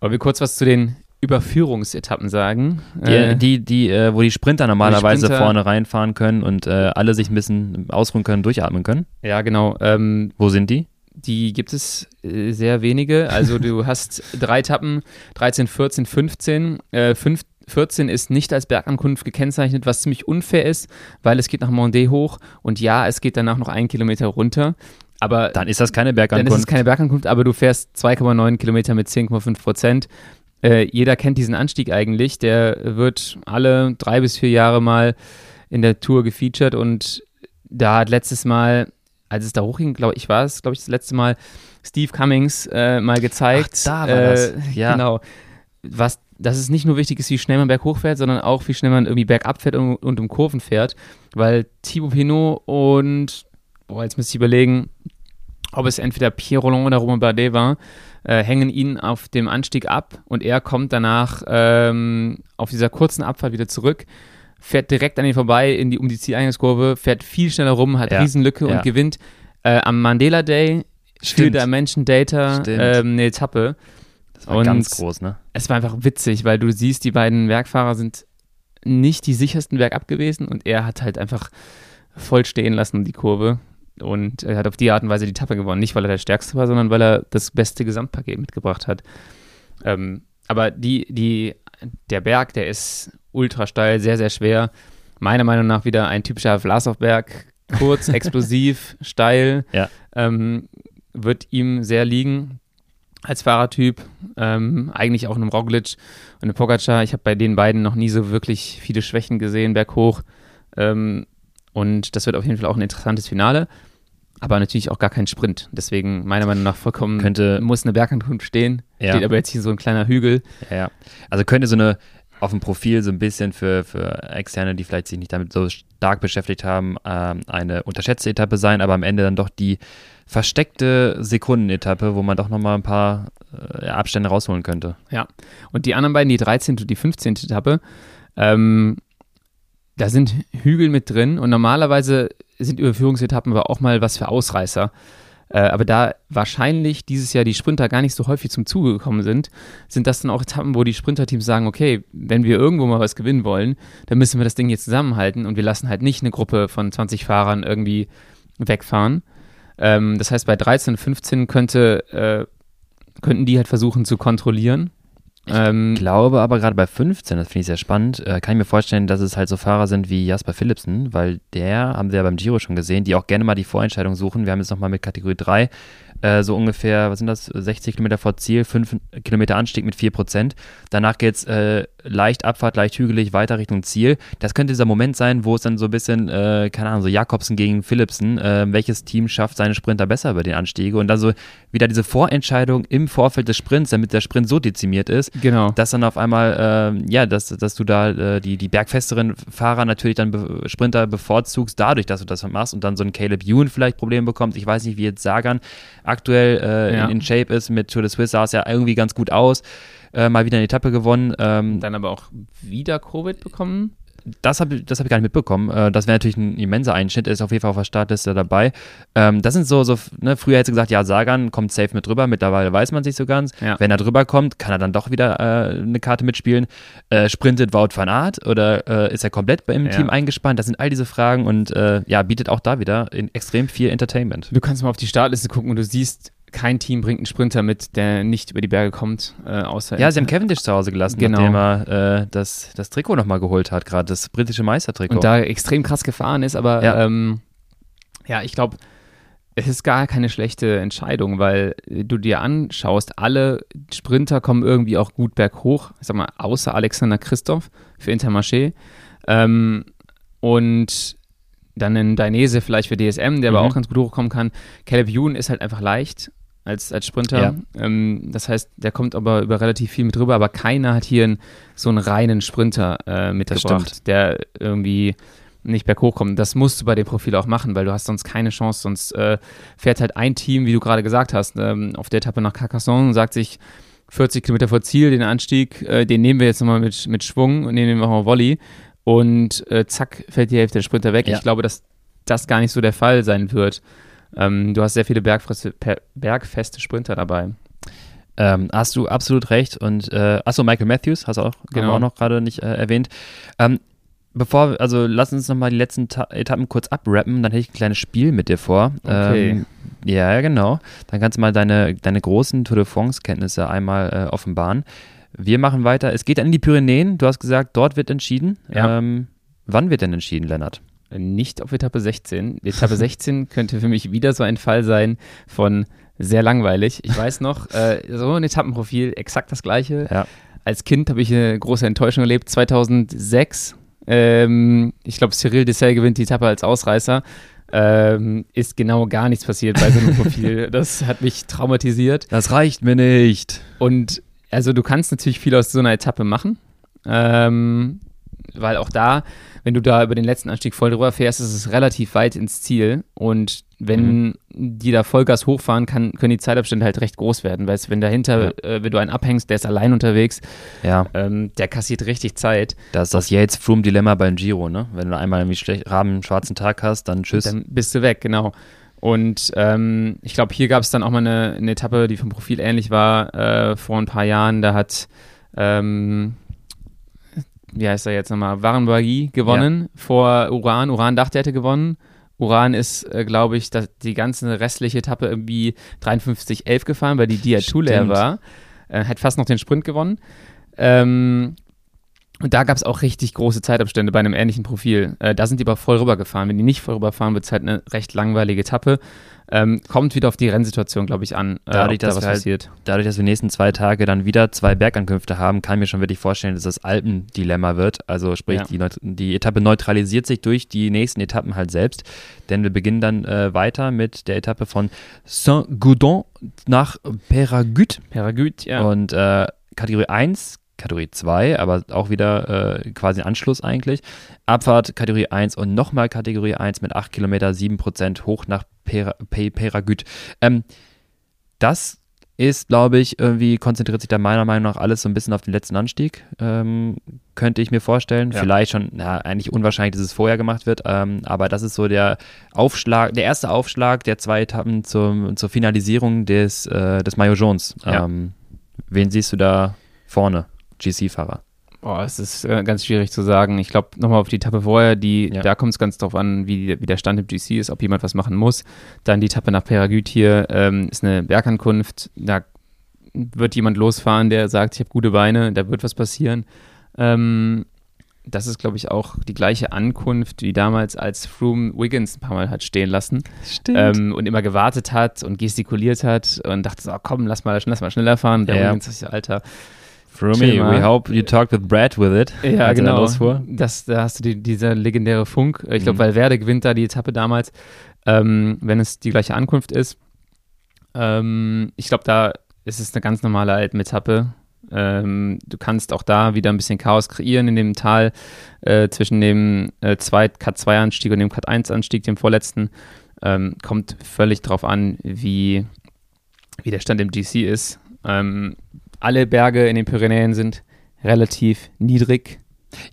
wollen wir kurz was zu den Überführungsetappen sagen. Die, Äh, die, die äh, wo die Sprinter normalerweise Sprinter- vorne reinfahren können und äh, alle sich ein bisschen ausruhen können, durchatmen können. ja, genau. Ähm, Wo sind die? die gibt es äh, sehr wenige. Also du hast drei Etappen, 13, 14, 15. Äh, fünf, 14 ist nicht als Bergankunft gekennzeichnet, was ziemlich unfair ist, weil es geht nach Mondé hoch und ja, es geht danach noch einen Kilometer runter. Aber Dann ist das keine dann Bergankunft. ist es keine Bergankunft, aber du fährst 2,9 Kilometer mit 10,5 Prozent. Äh, jeder kennt diesen Anstieg eigentlich. Der wird alle drei bis vier Jahre mal in der Tour gefeatured und da hat letztes Mal, als es da hochging, glaube ich, war es, glaube ich, das letzte Mal Steve Cummings äh, mal gezeigt. Ach, da war das. Äh, Ja. Genau. Was, dass es nicht nur wichtig ist, wie schnell man berghoch fährt, sondern auch, wie schnell man irgendwie bergab fährt und, und um Kurven fährt. Weil Thibaut Pinot und, boah, jetzt müsste ich überlegen, ob es entweder Pierre Roland oder Romain Bardet war, äh, hängen ihn auf dem Anstieg ab und er kommt danach ähm, auf dieser kurzen Abfahrt wieder zurück, fährt direkt an ihn vorbei in die, um die Zieleingangskurve, fährt viel schneller rum, hat Ja, Riesenlücke ja. und gewinnt äh, am Mandela Day für Stimmt. Dimension Data Stimmt. ähm, eine Etappe. Und- ganz groß, ne? Es war einfach witzig, weil du siehst, die beiden Bergfahrer sind nicht die sichersten bergab gewesen und er hat halt einfach voll stehen lassen, die Kurve. Und er hat auf die Art und Weise die Etappe gewonnen. Nicht, weil er der Stärkste war, sondern weil er das beste Gesamtpaket mitgebracht hat. Ähm, aber die, die, der Berg, der ist ultra steil, sehr, sehr schwer. Meiner Meinung nach wieder ein typischer Vlasov-Berg. Kurz, explosiv, steil. Ja. Ähm, wird ihm sehr liegen als Fahrertyp. Ähm, eigentlich auch einem Roglic und einem Pogacar. Ich habe bei den beiden noch nie so wirklich viele Schwächen gesehen, berghoch. Ähm, und das wird auf jeden Fall auch ein interessantes Finale. Aber natürlich auch gar kein Sprint. Deswegen meiner Meinung nach vollkommen Könnte- muss eine Bergankunft stehen. Ja. Steht aber jetzt hier so ein kleiner Hügel. Ja, ja. Also könnte so eine auf dem Profil so ein bisschen für, für Externe, die vielleicht sich nicht damit so stark beschäftigt haben, ähm, eine unterschätzte Etappe sein, aber am Ende dann doch die versteckte Sekundenetappe, wo man doch nochmal ein paar äh, Abstände rausholen könnte. Und die anderen beiden, die 13. und die 15. Etappe, ähm, da sind Hügel mit drin und normalerweise sind Überführungsetappen aber auch mal was für Ausreißer. Äh, aber da wahrscheinlich dieses Jahr die Sprinter gar nicht so häufig zum Zuge gekommen sind, sind das dann auch Etappen, wo die Sprinterteams sagen, okay, wenn wir irgendwo mal was gewinnen wollen, dann müssen wir das Ding jetzt zusammenhalten und wir lassen halt nicht eine Gruppe von 20 Fahrern irgendwie wegfahren. Ähm, das heißt, bei 13 und 15 könnte, äh, könnten die halt versuchen zu kontrollieren. Ähm, Ich glaube aber gerade bei 15, das finde ich sehr spannend, äh, kann ich mir vorstellen, dass es halt so Fahrer sind wie Jasper Philipsen, weil der, haben wir ja beim Giro schon gesehen, die auch gerne mal die Vorentscheidung suchen. Wir haben jetzt nochmal mit Kategorie 3 äh, so ungefähr, was sind das, 60 Kilometer vor Ziel, 5 Kilometer Anstieg mit 4 Prozent. Danach geht es äh, leicht Abfahrt, leicht hügelig, weiter Richtung Ziel. Das könnte dieser Moment sein, wo es dann so ein bisschen, äh, keine Ahnung, so Jakobsen gegen Philipsen, äh, welches Team schafft seine Sprinter besser über den Anstiege und dann so wieder diese Vorentscheidung im Vorfeld des Sprints, damit der Sprint so dezimiert ist, Genau. dass dann auf einmal, ähm, ja, dass, dass du da äh, die, die bergfesteren Fahrer natürlich dann be Sprinter bevorzugst, dadurch, dass du das machst und dann so ein Caleb Ewan vielleicht Probleme bekommt. Ich weiß nicht, wie jetzt Sagan aktuell äh, Ja. in, in Shape ist. Mit Tour de Suisse sah es ja irgendwie ganz gut aus. Äh, mal wieder eine Etappe gewonnen. Ähm, Dann aber auch wieder Covid bekommen. das habe das hab ich gar nicht mitbekommen. Äh, das wäre natürlich ein immenser Einschnitt, ist auf jeden Fall auf der Startliste dabei. Ähm, das sind so, so ne, früher hättest du gesagt, ja, Sagan kommt safe mit drüber, mittlerweile weiß man sich so ganz. Ja. Wenn er drüber kommt, kann er dann doch wieder äh, eine Karte mitspielen. Äh, sprintet Wout van Aert oder äh, ist er komplett im Ja. Team eingespannt? Das sind all diese Fragen und äh, ja, bietet auch da wieder in extrem viel Entertainment. Du kannst mal auf die Startliste gucken und du siehst, kein Team bringt einen Sprinter mit, der nicht über die Berge kommt, äh, außer Ja, sie haben Cavendish zu Hause gelassen, Genau. nachdem er äh, das, das Trikot nochmal geholt hat, gerade das britische Meistertrikot. und da extrem krass gefahren ist, aber Ja. ähm, ja ich glaube, es ist gar keine schlechte Entscheidung, weil du dir anschaust, alle Sprinter kommen irgendwie auch gut berghoch, ich sag mal, außer Alexander Christoph für Intermarché. Ähm, und dann ein Dainese vielleicht für DSM, der aber Mhm. auch ganz gut hochkommen kann. Caleb Ewan ist halt einfach leicht als, als Sprinter. Ja. Ähm, das heißt, der kommt aber über relativ viel mit rüber, aber keiner hat hier einen, so einen reinen Sprinter äh, mitgebracht, der irgendwie nicht berghoch kommt. Das musst du bei dem Profil auch machen, weil du hast sonst keine Chance, sonst äh, fährt halt ein Team, wie du gerade gesagt hast, ähm, auf der Etappe nach Carcassonne und sagt sich 40 Kilometer vor Ziel, den Anstieg, äh, den nehmen wir jetzt nochmal mit, mit Schwung und nehmen wir auch mal Volley und äh, zack, fällt die Hälfte der Sprinter weg. Ja. Ich glaube, dass das gar nicht so der Fall sein wird. Ähm, du hast sehr viele bergfeste, Sprinter dabei. Ähm, hast du absolut recht. Und äh, achso, Michael Matthews, hast du auch, genau. auch noch gerade nicht äh, erwähnt. Ähm, bevor, also lass uns nochmal die letzten Ta Etappen kurz abrappen, dann hätte ich ein kleines Spiel mit dir vor. Okay. Ähm, ja, genau. Dann kannst du mal deine, deine großen Tour de France-Kenntnisse einmal äh, offenbaren. Wir machen weiter. Es geht dann in die Pyrenäen. Du hast gesagt, dort wird entschieden. Ja. Ähm, wann wird denn entschieden, Lennart? Nicht auf Etappe 16. Etappe 16 könnte für mich wieder so ein Fall sein von sehr langweilig. Ich weiß noch, äh, so ein Etappenprofil, exakt das gleiche. Ja. Als Kind habe ich eine große Enttäuschung erlebt. 2006, ähm, ich glaube, Cyril Dessay gewinnt die Etappe als Ausreißer. Ähm, ist genau gar nichts passiert bei so einem Profil. Das hat mich traumatisiert. Das reicht mir nicht. Und also du kannst natürlich viel aus so einer Etappe machen. Ähm, weil auch da, wenn du da über den letzten Anstieg voll drüber fährst, ist es relativ weit ins Ziel. Und wenn mhm. die da Vollgas hochfahren, kann, können die Zeitabstände halt recht groß werden. Weißt wenn dahinter, ja. äh, wenn du einen abhängst, der ist allein unterwegs, ja. ähm, der kassiert richtig Zeit. Das ist das Yates-Froome-Dilemma beim Giro, ne? Wenn du einmal irgendwie schlecht, Raben, schwarzen Tag hast, dann tschüss. Dann bist du weg, genau. Und ähm, ich glaube, hier gab es dann auch mal eine, eine, Etappe, die vom Profil ähnlich war, äh, vor ein paar Jahren. Da hat ähm, wie heißt er jetzt nochmal, Warenbagi gewonnen ja. vor Uran. Uran dachte, er hätte gewonnen. Uran ist, äh, glaube ich, dass die ganze restliche Etappe irgendwie 53-11 gefahren, weil die Dia zu leer war. Äh, hat fast noch den Sprint gewonnen. Ähm, und da gab es auch richtig große Zeitabstände bei einem ähnlichen Profil. Äh, da sind die aber voll rübergefahren. Wenn die nicht voll rüberfahren, wird es halt eine recht langweilige Etappe. Ähm, kommt wieder auf die Rennsituation, glaube ich, an, äh, dadurch, da was halt, passiert. Dadurch, dass wir nächsten zwei Tage dann wieder zwei Bergankünfte haben, kann ich mir schon wirklich vorstellen, dass das Alpendilemma wird. Also sprich, ja. die, die Etappe neutralisiert sich durch die nächsten Etappen halt selbst. Denn wir beginnen dann äh, weiter mit der Etappe von Saint-Gaudon nach Peragut. Peragut, ja. Und äh, Kategorie 1 Kategorie 2, aber auch wieder äh, quasi Anschluss eigentlich. Abfahrt Kategorie 1 und nochmal Kategorie 1 mit 8 Kilometer, 7% hoch nach Pera, Peragüt. Ähm, das ist, glaube ich, irgendwie konzentriert sich da meiner Meinung nach alles so ein bisschen auf den letzten Anstieg, ähm, könnte ich mir vorstellen. Ja. Vielleicht schon, na, eigentlich unwahrscheinlich, dass es vorher gemacht wird, ähm, aber das ist so der Aufschlag, der erste Aufschlag der zwei Etappen zum, zur Finalisierung des, äh, des Maillot Jones. Ja. Ähm, wen siehst du da vorne? GC-Fahrer? Oh, es ist äh, ganz schwierig zu sagen. Ich glaube, nochmal auf die Etappe vorher, die, ja. da kommt es ganz drauf an, wie, wie der Stand im GC ist, ob jemand was machen muss. Dann die Etappe nach Peragüt hier ähm, ist eine Bergankunft. Da wird jemand losfahren, der sagt, ich habe gute Beine, da wird was passieren. Ähm, das ist, glaube ich, auch die gleiche Ankunft wie damals, als Froome Wiggins ein paar Mal hat stehen lassen. Stimmt. Ähm, und immer gewartet hat und gestikuliert hat und dachte so, komm, lass mal, lass mal schneller fahren. Der ja. Wiggins ist ja Alter. Froomey, we hope you talked with Brad with it. Ja, genau. Das, da hast du die, dieser legendäre Funk. Ich glaube, mhm. Valverde gewinnt da die Etappe damals, ähm, wenn es die gleiche Ankunft ist. Ähm, ich glaube, da ist es eine ganz normale Alpenetappe. Ähm, du kannst auch da wieder ein bisschen Chaos kreieren in dem Tal äh, zwischen dem äh, Cut-2-Anstieg und dem Cut-1-Anstieg, dem vorletzten. Ähm, kommt völlig drauf an, wie, wie der Stand im GC ist. Ähm, alle Berge in den Pyrenäen sind relativ niedrig.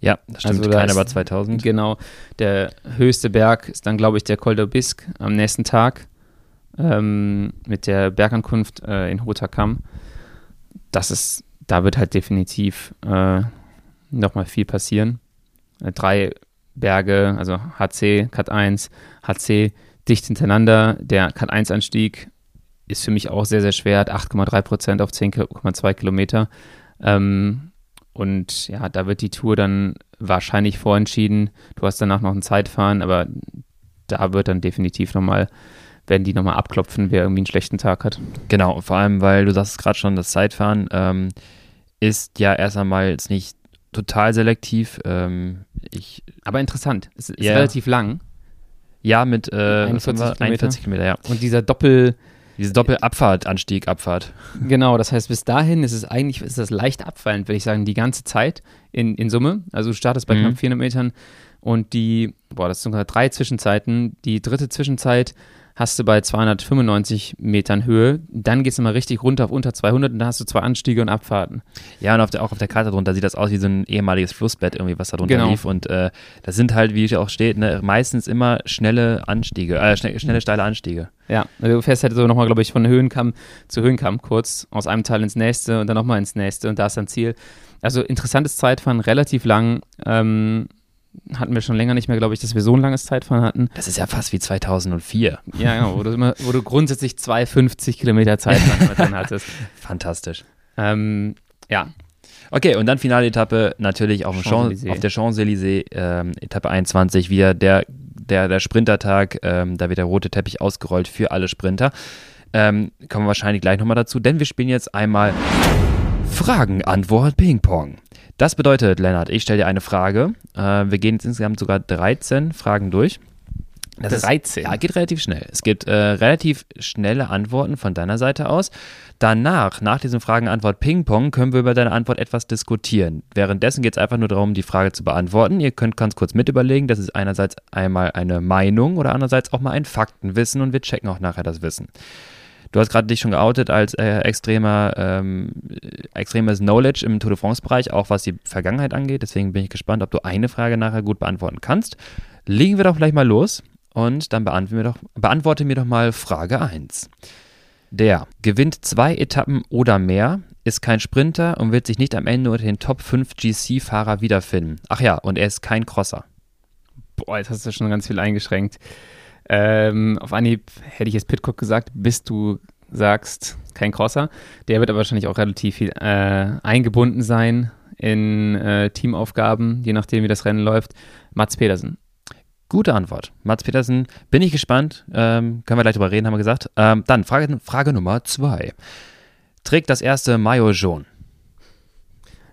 Ja, das stimmt. Also Keiner über 2000. Genau. Der höchste Berg ist dann, glaube ich, der Col d'Aubisque am nächsten Tag ähm, mit der Bergankunft äh, in Rotakam. Das ist, da wird halt definitiv äh, nochmal viel passieren. Äh, drei Berge, also HC, Cut 1, HC dicht hintereinander. Der Cut 1 Anstieg ist für mich auch sehr, sehr schwer, hat 8,3 Prozent auf 10,2 Kilometer. Ähm, und ja, da wird die Tour dann wahrscheinlich vorentschieden. Du hast danach noch ein Zeitfahren, aber da wird dann definitiv nochmal, werden die nochmal abklopfen, wer irgendwie einen schlechten Tag hat. Genau, vor allem, weil du sagst gerade schon, das Zeitfahren ähm, ist ja erst einmal jetzt nicht total selektiv. Ähm, ich, aber interessant. Es ist yeah. relativ lang. Ja, mit äh, 41, Kilometer. 41 Kilometer, ja. Und dieser Doppel, diese Doppelabfahrt, Anstieg, Abfahrt. Genau, das heißt, bis dahin ist es eigentlich ist das leicht abfallend, würde ich sagen, die ganze Zeit in, in Summe. Also du startest bei mhm. knapp 400 Metern und die, boah, das sind sogar drei Zwischenzeiten. Die dritte Zwischenzeit hast du bei 295 Metern Höhe. Dann gehst du mal richtig runter auf unter 200 und da hast du zwei Anstiege und Abfahrten. Ja, und auf der, auch auf der Karte drunter sieht das aus wie so ein ehemaliges Flussbett, irgendwie, was da drunter Genau. lief. Und äh, das sind halt, wie es auch steht, ne, meistens immer schnelle Anstiege, äh, schnell, schnelle, steile Anstiege. Ja, du fährst halt so nochmal, glaube ich, von Höhenkamm zu Höhenkamm kurz, aus einem Teil ins nächste und dann nochmal ins nächste und da ist dein Ziel. Also interessantes Zeitfahren, relativ lang. Ähm, hatten wir schon länger nicht mehr, glaube ich, dass wir so ein langes Zeitfahren hatten. Das ist ja fast wie 2004. Ja, genau, wo du, immer, wo du grundsätzlich 250 Kilometer Zeitfahren drin hattest. Fantastisch. Ähm, ja, Okay, und dann finale Etappe natürlich auf, Champs auf der Champs-Élysées, ähm, Etappe 21, wieder der, der, der Sprintertag, ähm, da wird der rote Teppich ausgerollt für alle Sprinter. Ähm, kommen wir wahrscheinlich gleich nochmal dazu, denn wir spielen jetzt einmal Fragen, Antwort, Ping-Pong. Das bedeutet, Lennart, ich stelle dir eine Frage. Äh, wir gehen jetzt insgesamt sogar 13 Fragen durch. Das ist- 13? ja, geht relativ schnell. Es gibt äh, relativ schnelle Antworten von deiner Seite aus. Danach, nach diesem Fragen-Antwort-Ping-Pong, können wir über deine Antwort etwas diskutieren. Währenddessen geht es einfach nur darum, die Frage zu beantworten. Ihr könnt ganz kurz mit überlegen. Das ist einerseits einmal eine Meinung oder andererseits auch mal ein Faktenwissen und wir checken auch nachher das Wissen. Du hast gerade dich schon geoutet als äh, extremer, ähm, äh, extremes Knowledge im Tour de France-Bereich, auch was die Vergangenheit angeht. Deswegen bin ich gespannt, ob du eine Frage nachher gut beantworten kannst. Legen wir doch gleich mal los und dann beantworte mir doch, beantworte mir doch mal Frage 1. Der gewinnt zwei Etappen oder mehr, ist kein Sprinter und wird sich nicht am Ende unter den Top 5 GC-Fahrer wiederfinden. Ach ja, und er ist kein Crosser. boah, jetzt hast du schon ganz viel eingeschränkt. Ähm, auf Anhieb hätte ich jetzt Pitcock gesagt, bis du sagst, kein Crosser. Der wird aber wahrscheinlich auch relativ viel äh, eingebunden sein in äh, Teamaufgaben, je nachdem, wie das Rennen läuft. Mats Pedersen. Gute Antwort. Mats Petersen, bin ich gespannt. Ähm, können wir gleich drüber reden, haben wir gesagt. Ähm, dann Frage, Frage Nummer zwei. Trägt das erste Maillot jaune?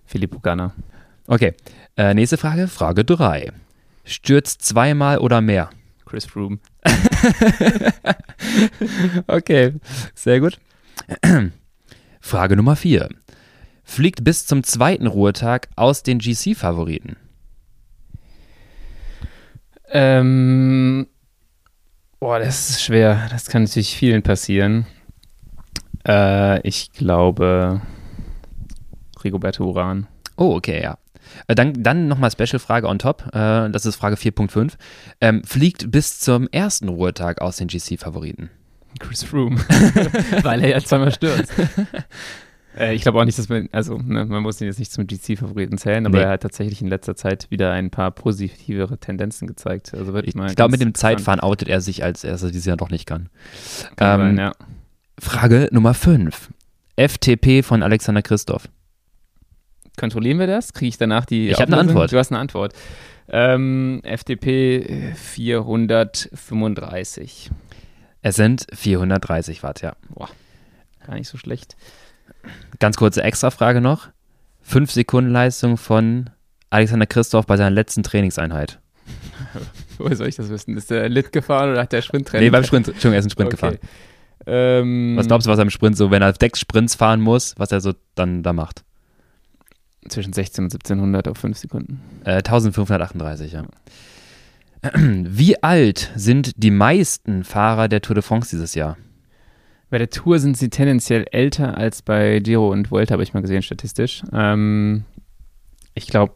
Filippo Ganna. Okay. Äh, nächste Frage, Frage drei. Stürzt zweimal oder mehr? Chris Froome. Okay, sehr gut. Frage Nummer vier. Fliegt bis zum zweiten Ruhetag aus den GC-Favoriten? Ähm, boah, das ist schwer. Das kann natürlich vielen passieren. Äh, ich glaube Rigoberto Uran. Oh, okay, ja. Äh, Dann, dann nochmal Special-Frage on top. Äh, das ist Frage 4.5. Ähm, fliegt bis zum ersten Ruhetag aus den GC-Favoriten? Chris Froome. Weil er ja zweimal stürzt. äh, ich glaube auch nicht, dass man, also ne, man muss ihn jetzt nicht zum GC-Favoriten zählen, aber Nee. er hat tatsächlich in letzter Zeit wieder ein paar positivere Tendenzen gezeigt. Also Ich, ich glaube, mit dem. Zeitfahren outet er sich, als er es dieses Jahr noch nicht kann. Kann Ähm, sein, ja. Frage Nummer 5. FTP von Alexander Christoph. Kontrollieren wir das? Kriege ich danach die Ich hab eine? Antwort. Du hast eine Antwort. Ähm, FDP 435. Es sind 430 Watt, ja. Gar nicht so schlecht. Ganz kurze Extrafrage noch. 5 Sekunden Leistung von Alexander Christoph bei seiner letzten Trainingseinheit. Woher soll ich das wissen? Ist der Lit gefahren oder hat der Sprintrennen? Nee, beim Sprint, Entschuldigung, er ist einen Sprint Okay. gefahren. Ähm, Was glaubst du, was er im Sprint so, wenn er sechs Sprints fahren muss, was er so dann da macht? Zwischen 16 und 1700 auf 5 Sekunden. Äh, 1538, ja. Wie alt sind die meisten Fahrer der Tour de France dieses Jahr? Bei der Tour sind sie tendenziell älter als bei Giro und Vuelta, habe ich mal gesehen, statistisch. Ähm, ich glaube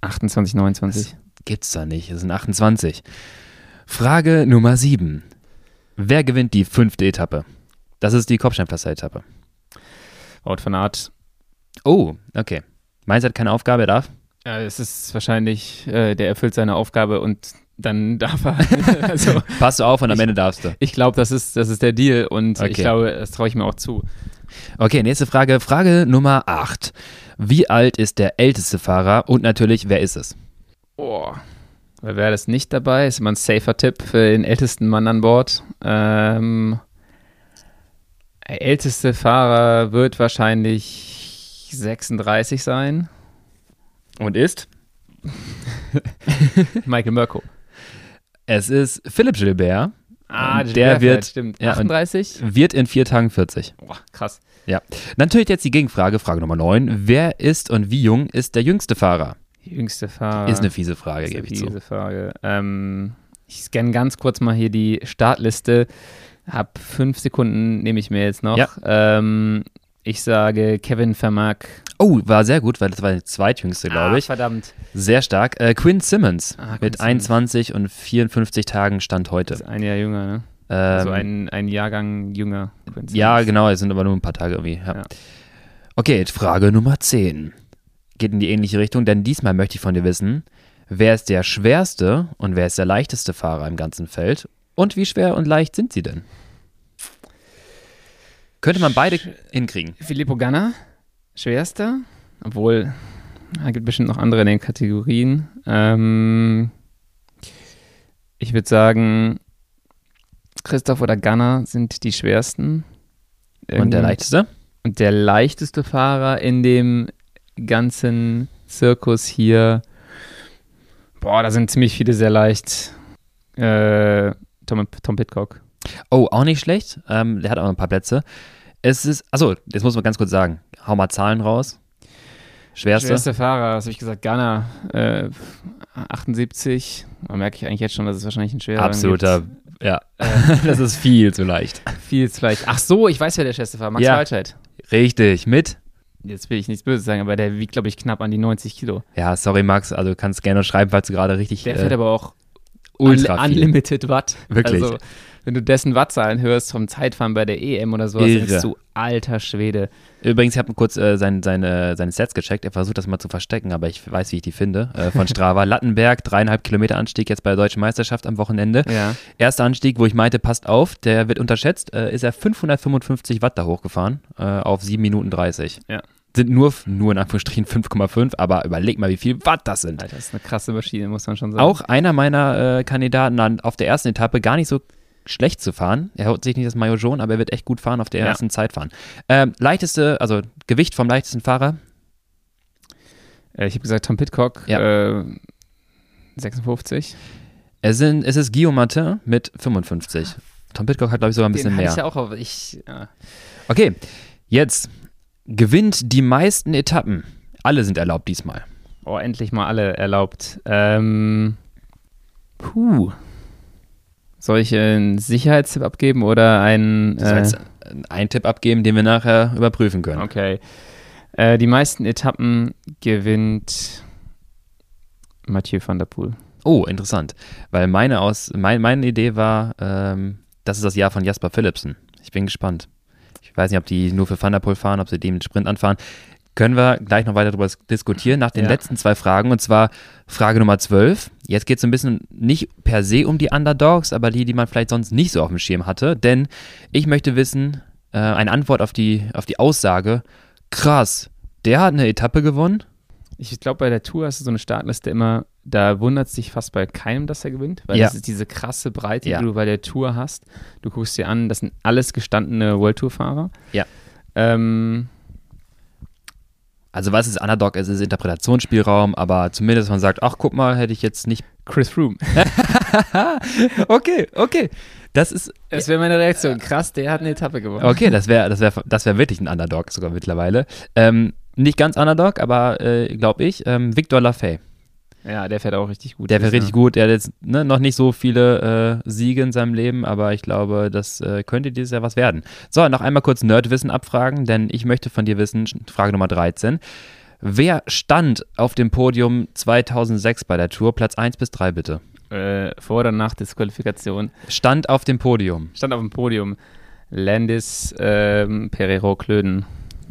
28, 29. Gibt's da nicht, es sind 28. Frage Nummer 7. Wer gewinnt die fünfte Etappe? Das ist die Kopfsteinpflaster-Etappe. Wout van Aert. Oh, okay. Mainz hat keine Aufgabe, er darf? Ja, es ist wahrscheinlich, äh, der erfüllt seine Aufgabe und dann darf er. also, Passt du auf und am Ich- Ende darfst du. ich glaube, das ist, das ist der Deal und Okay. ich glaube, das traue ich mir auch zu. Okay, nächste Frage. Frage Nummer 8. Wie alt ist der älteste Fahrer und natürlich, wer ist es? Oh. Wer wäre das nicht dabei? Ist immer ein safer Tipp für den ältesten Mann an Bord. Ähm, der älteste Fahrer wird wahrscheinlich 36 sein. Und ist? Michael Mirko. Es ist Philipp Gilbert. Ah, Und der wird- stimmt. ja, und- 38? Wird in vier Tagen 40. Boah, krass. Natürlich jetzt die Gegenfrage, Frage Nummer 9. Wer ist und wie jung ist der jüngste Fahrer? Die jüngste Fahrer. Ist eine fiese Frage, gebe ich zu. fiese Frage. Ähm, Ich scanne ganz kurz mal hier die Startliste. Hab fünf Sekunden, nehme ich mir jetzt noch. Ja. Ähm, ich sage Kevin Vermack. Oh, war sehr gut, weil das war der zweitjüngste, glaube ich. Ah, verdammt. Sehr stark. Äh, Quinn Simmons Ah, mit Simmons. 21 und 54 Tagen Stand heute. Das ist ein Jahr jünger, ne? Ähm, Also ein, ein Jahrgang jünger. Ja, genau, es sind aber nur ein paar Tage irgendwie. Ja. Ja. Okay, Frage Nummer 10. Geht in die ähnliche Richtung, denn diesmal möchte ich von dir wissen, wer ist der schwerste und wer ist der leichteste Fahrer im ganzen Feld und wie schwer und leicht sind sie denn? Könnte man beide hinkriegen. Filippo Ganna, schwerster. Obwohl, es gibt bestimmt noch andere in den Kategorien. Ähm, ich würde sagen, Christoph oder Ganna sind die schwersten. Und der Irgend- leichteste? Und der leichteste Fahrer in dem ganzen Zirkus hier, boah, da sind ziemlich viele sehr leicht. Äh, Tom, Tom Pitcock. Oh, auch nicht schlecht. Ähm, der hat auch ein paar Plätze. Es ist, achso, jetzt muss man ganz kurz sagen. Hau mal Zahlen raus. Schwerste? Schwerste Fahrer, was habe ich gesagt? Ghana, äh, 78. Da merke ich eigentlich jetzt schon, dass es wahrscheinlich ein schwerer Absoluter, gibt. ja. das ist viel zu leicht. Viel zu leicht. Ach so, ich weiß, wer der schwerste Fahrer Max Ja. Walscheid. Richtig, mit? Jetzt will ich nichts Böses sagen, aber der wiegt, glaube ich, knapp an die 90 Kilo. Ja, sorry, Max, also du kannst gerne schreiben, falls du gerade richtig Der fährt äh, aber auch ultra un viel. Unlimited Watt. Wirklich. Also, wenn du dessen Wattzahlen hörst vom Zeitfahren bei der EM oder sowas, Irre. denkst du, alter Schwede. Übrigens, ich habe kurz äh, sein, seine, seine Sets gecheckt. Er versucht das mal zu verstecken, aber ich weiß, wie ich die finde. Äh, von Strava. Lattenberg, dreieinhalb Kilometer Anstieg jetzt bei der Deutschen Meisterschaft am Wochenende. Ja. Erster Anstieg, wo ich meinte, passt auf, der wird unterschätzt, äh, ist er 555 Watt da hochgefahren äh, auf 7 Minuten 30. Ja. Sind nur, nur in Anführungsstrichen 5,5, aber überleg mal, wie viel Watt das sind. Alter, das ist eine krasse Maschine, muss man schon sagen. Auch einer meiner äh, Kandidaten auf der ersten Etappe gar nicht so schlecht zu fahren. Er holt sich nicht das Maillot jaune, aber er wird echt gut fahren auf der Ja. ersten Zeit fahren. Ähm, leichteste, also Gewicht vom leichtesten Fahrer, Äh, ich habe gesagt, Tom Pitcock, Ja. äh, 56. es, sind, es ist Guillaume Martin mit 55. Tom Pitcock hat, glaube ich, sogar ein bisschen Den mehr. hatte ich ja auch, aber ich, ja. Okay, jetzt gewinnt die meisten Etappen. Alle sind erlaubt diesmal. Oh, endlich mal alle erlaubt. Ähm, puh. Soll ich einen Sicherheitstipp abgeben oder einen. Du sollst Äh, okay. Äh, die meisten Etappen gewinnt Mathieu van der Poel. Oh, interessant. Weil meine, aus, mein, meine Idee war, ähm, das ist das Jahr von Jasper Philipsen. Ich bin gespannt. Ich weiß nicht, ob die nur für Van der Poel fahren, ob sie den Sprint anfahren. Können wir gleich noch weiter darüber diskutieren nach den Ja. letzten zwei Fragen. Und zwar Frage Nummer 12. Jetzt geht es ein bisschen nicht per se um die Underdogs, aber die, die man vielleicht sonst nicht so auf dem Schirm hatte. Denn ich möchte wissen, äh, eine Antwort auf die, auf die Aussage, krass, der hat eine Etappe gewonnen. Ich glaube, bei der Tour hast du so eine Startliste immer, da wundert es dich fast bei keinem, dass er gewinnt, weil Ja. das ist diese krasse Breite, Ja. die du bei der Tour hast. Du guckst dir an, das sind alles gestandene World Tour-Fahrer. Ja. Ähm, Also was ist Underdog? Es ist Interpretationsspielraum, aber zumindest man sagt, ach guck mal, hätte ich jetzt nicht Chris Froome. okay, okay. Das ist Das wäre meine Reaktion. Krass, der hat eine Etappe gewonnen. okay, das wäre das wäre das wäre wirklich ein Underdog sogar mittlerweile. Ähm, nicht ganz Underdog, aber äh, glaube ich, ähm, Victor Lafay. Ja, der fährt auch richtig gut. Der dieses richtig gut. Der hat jetzt ne, noch nicht so viele äh, Siege in seinem Leben, aber ich glaube, das äh, könnte dieses Jahr was werden. So, noch einmal kurz Nerdwissen abfragen, denn ich möchte von dir wissen, Frage Nummer 13. Wer stand auf dem Podium 2006 bei der Tour? Platz 1 bis 3 bitte. Äh, vor oder nach Disqualifikation. Stand auf dem Podium. Stand auf dem Podium. Landis ähm, Pereiro Klöden.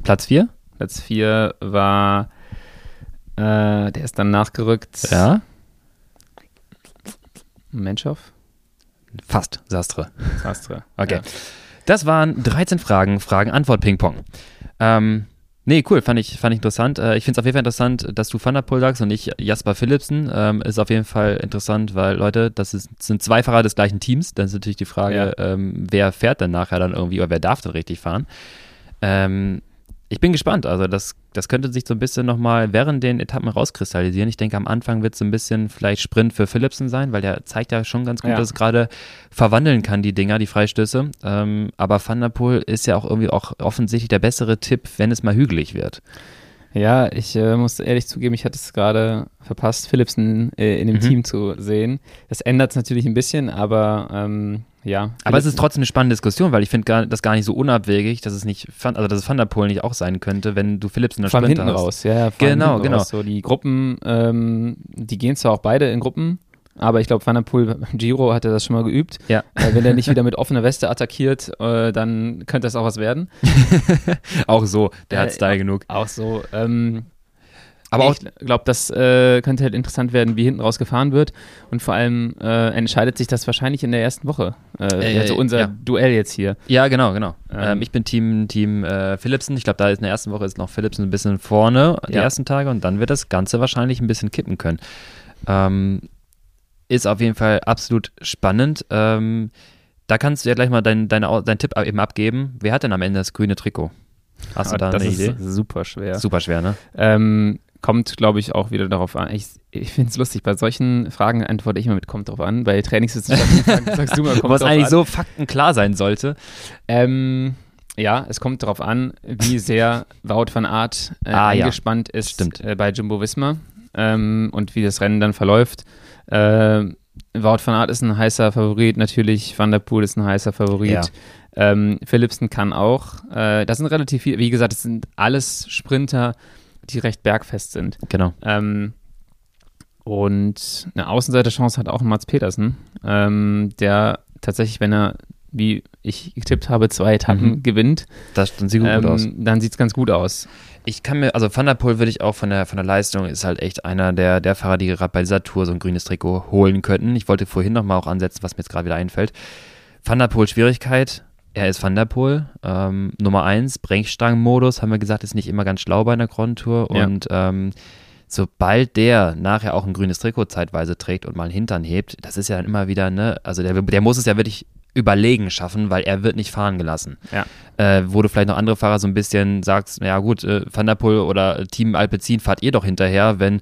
Platz 4? Platz 4 war, äh, der ist dann nachgerückt. Ja. Menschhoff? Fast. Sastre. Sastre. Okay. Ja. Das waren 13 Fragen, Fragen-Antwort-Ping-Pong. Ähm, nee, cool, fand ich, fand ich interessant. Äh, ich finde es auf jeden Fall interessant, dass du Van der Poel sagst und nicht Jasper Philipsen. Ähm, ist auf jeden Fall interessant, weil, Leute, das ist, sind zwei Fahrer des gleichen Teams. Dann ist natürlich die Frage, ähm, wer fährt dann nachher dann irgendwie oder wer darf dann richtig fahren. Ähm, ich bin gespannt. Also das, das könnte sich so ein bisschen nochmal während den Etappen rauskristallisieren. Ich denke, am Anfang wird es so ein bisschen vielleicht Sprint für Philipsen sein, weil der zeigt ja schon ganz gut, Ja. dass es gerade verwandeln kann, die Dinger, die Freistöße. Ähm, aber Van der Poel ist ja auch irgendwie auch offensichtlich der bessere Tipp, wenn es mal hügelig wird. Ja, ich äh, muss ehrlich zugeben, ich hatte es gerade verpasst, Philipsen äh, in dem Mhm. Team zu sehen. Das ändert es natürlich ein bisschen, aber ähm, ja. Aber es ist trotzdem eine spannende Diskussion, weil ich finde das gar nicht so unabwegig, dass es nicht, also dass es Van der Poel nicht auch sein könnte, wenn du Philips in der Sprinter hinten hast. raus, ja. ja, Genau, genau. Raus. So die Gruppen, ähm, die gehen zwar auch beide in Gruppen, aber ich glaube, Van der Poel Giro hat er das schon mal geübt. Ja. Äh, wenn er nicht wieder mit offener Weste attackiert, äh, dann könnte das auch was werden. Auch so, der hat Äh, Style genug. Auch so. Ähm, Aber ich glaube, das äh, könnte halt interessant werden, wie hinten raus gefahren wird. Und vor allem äh, entscheidet sich das wahrscheinlich in der ersten Woche. Äh, Äh, also unser ja. Duell jetzt hier. ja, genau, genau. Ähm. Ähm, ich bin Team, Team äh, Philipsen. Ich glaube, da ist in der ersten Woche ist noch Philipsen ein bisschen vorne, die Ja. ersten Tage, und dann wird das Ganze wahrscheinlich ein bisschen kippen können. Ähm, ist auf jeden Fall absolut spannend. Ähm, da kannst du ja gleich mal deinen dein, dein, Tipp eben abgeben. Wer hat denn am Ende das grüne Trikot? Hast du Aber da das eine ist Idee? super schwer. Super schwer, ne? Ähm, kommt, glaube ich, auch wieder darauf an. Ich, ich finde es lustig, bei solchen Fragen antworte ich immer mit kommt drauf an. Bei Trainingswissenschaften sagst du mal, kommt Was drauf eigentlich an. so faktenklar sein sollte. Ähm, ja, es kommt darauf an, wie sehr Wout van Aert äh, Ah, ja. eingespannt ist. Äh, bei Jumbo Visma ähm, und wie das Rennen dann verläuft. Äh, Wout van Aert ist ein heißer Favorit, natürlich Van der Poel ist ein heißer Favorit. Ja. Ähm, Philipsen kann auch. Äh, das sind relativ viele, wie gesagt, das sind alles Sprinter, die recht bergfest sind. Genau. Ähm, und eine Außenseiterchance hat auch Mats Petersen, ähm, der tatsächlich, wenn er, wie ich getippt habe, zwei Etappen Mhm. gewinnt, Das dann sieht gut ähm, aus. dann sieht es ganz gut aus. Ich kann mir, also Van der Poel würde ich auch von der, von der Leistung, ist halt echt einer der, der Fahrer, die gerade bei dieser Tour so ein grünes Trikot holen könnten. Ich wollte vorhin nochmal auch ansetzen, was mir jetzt gerade wieder einfällt. Van der Poel Schwierigkeit, er ist Van der Poel. Ähm, Nummer eins, Brechstangenmodus, haben wir gesagt, ist nicht immer ganz schlau bei einer Grand Tour. Ja. Und ähm, sobald der nachher auch ein grünes Trikot zeitweise trägt und mal einen Hintern hebt, das ist ja dann immer wieder, ne, also der, der muss es ja wirklich überlegen schaffen, weil er wird nicht fahren gelassen Ja. äh, wo du vielleicht noch andere Fahrer so ein bisschen sagst, ja gut, äh, Van der Poel oder Team Alpecin fahrt ihr doch hinterher, wenn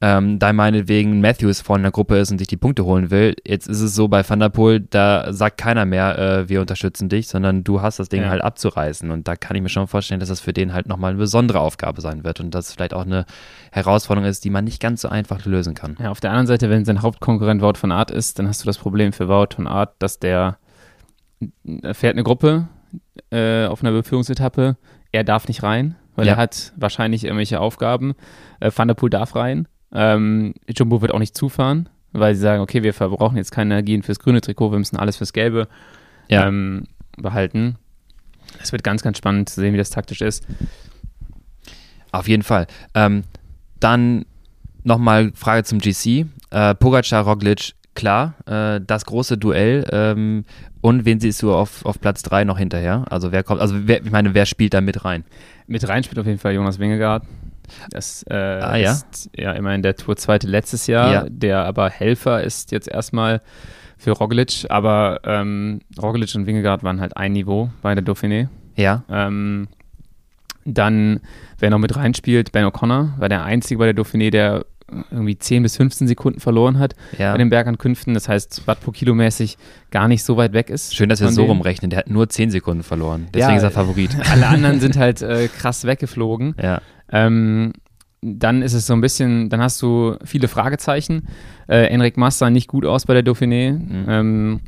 ähm, da meinetwegen Matthews vorne in der Gruppe ist und sich die Punkte holen will. Jetzt ist es so bei Van der Poel, da sagt keiner mehr, äh, wir unterstützen dich, sondern du hast das Ding Ja. halt abzureißen und da kann ich mir schon vorstellen, dass das für den halt nochmal eine besondere Aufgabe sein wird und das vielleicht auch eine Herausforderung ist, die man nicht ganz so einfach lösen kann. Ja, auf der anderen Seite, wenn sein Hauptkonkurrent Wout van Aert ist, dann hast du das Problem für Wout van Aert, dass der er fährt eine Gruppe äh, auf einer Beführungsetappe, er darf nicht rein, weil Ja. er hat wahrscheinlich irgendwelche Aufgaben. Äh, Van der Poel darf rein. Ähm, Jumbo wird auch nicht zufahren, weil sie sagen, okay, wir verbrauchen jetzt keine Energien fürs grüne Trikot, wir müssen alles fürs gelbe Ja. ähm, behalten. Es wird ganz, ganz spannend zu sehen, wie das taktisch ist. Auf jeden Fall. Ähm, dann nochmal Frage zum GC. Äh, Pogacar, Roglic, klar, äh, das große Duell. Ähm, und wen siehst du auf, auf Platz 3 noch hinterher? Also wer kommt, also wer, ich meine, wer spielt da mit rein? Mit rein spielt auf jeden Fall Jonas Wingegaard. Das äh, Ah, ja? ist ja immerhin der Tour zweite letztes Jahr, Ja. der aber Helfer ist jetzt erstmal für Roglic, aber ähm, Roglic und Wingegaard waren halt ein Niveau bei der Dauphiné. Ja, Ähm, dann, wer noch mit reinspielt, Ben O'Connor, war der Einzige bei der Dauphiné, der irgendwie 10 bis 15 Sekunden verloren hat ja. bei den Bergankünften. Das heißt, Watt pro Kilo mäßig gar nicht so weit weg ist. Schön, dass wir so rumrechnen. Der hat nur 10 Sekunden verloren. Deswegen Ja, ist er Favorit. Alle anderen sind halt äh, krass weggeflogen. Ja, Ähm, dann ist es so ein bisschen, dann hast du viele Fragezeichen. Äh, Enric Mas sah nicht gut aus bei der Dauphiné. Mhm. Ähm,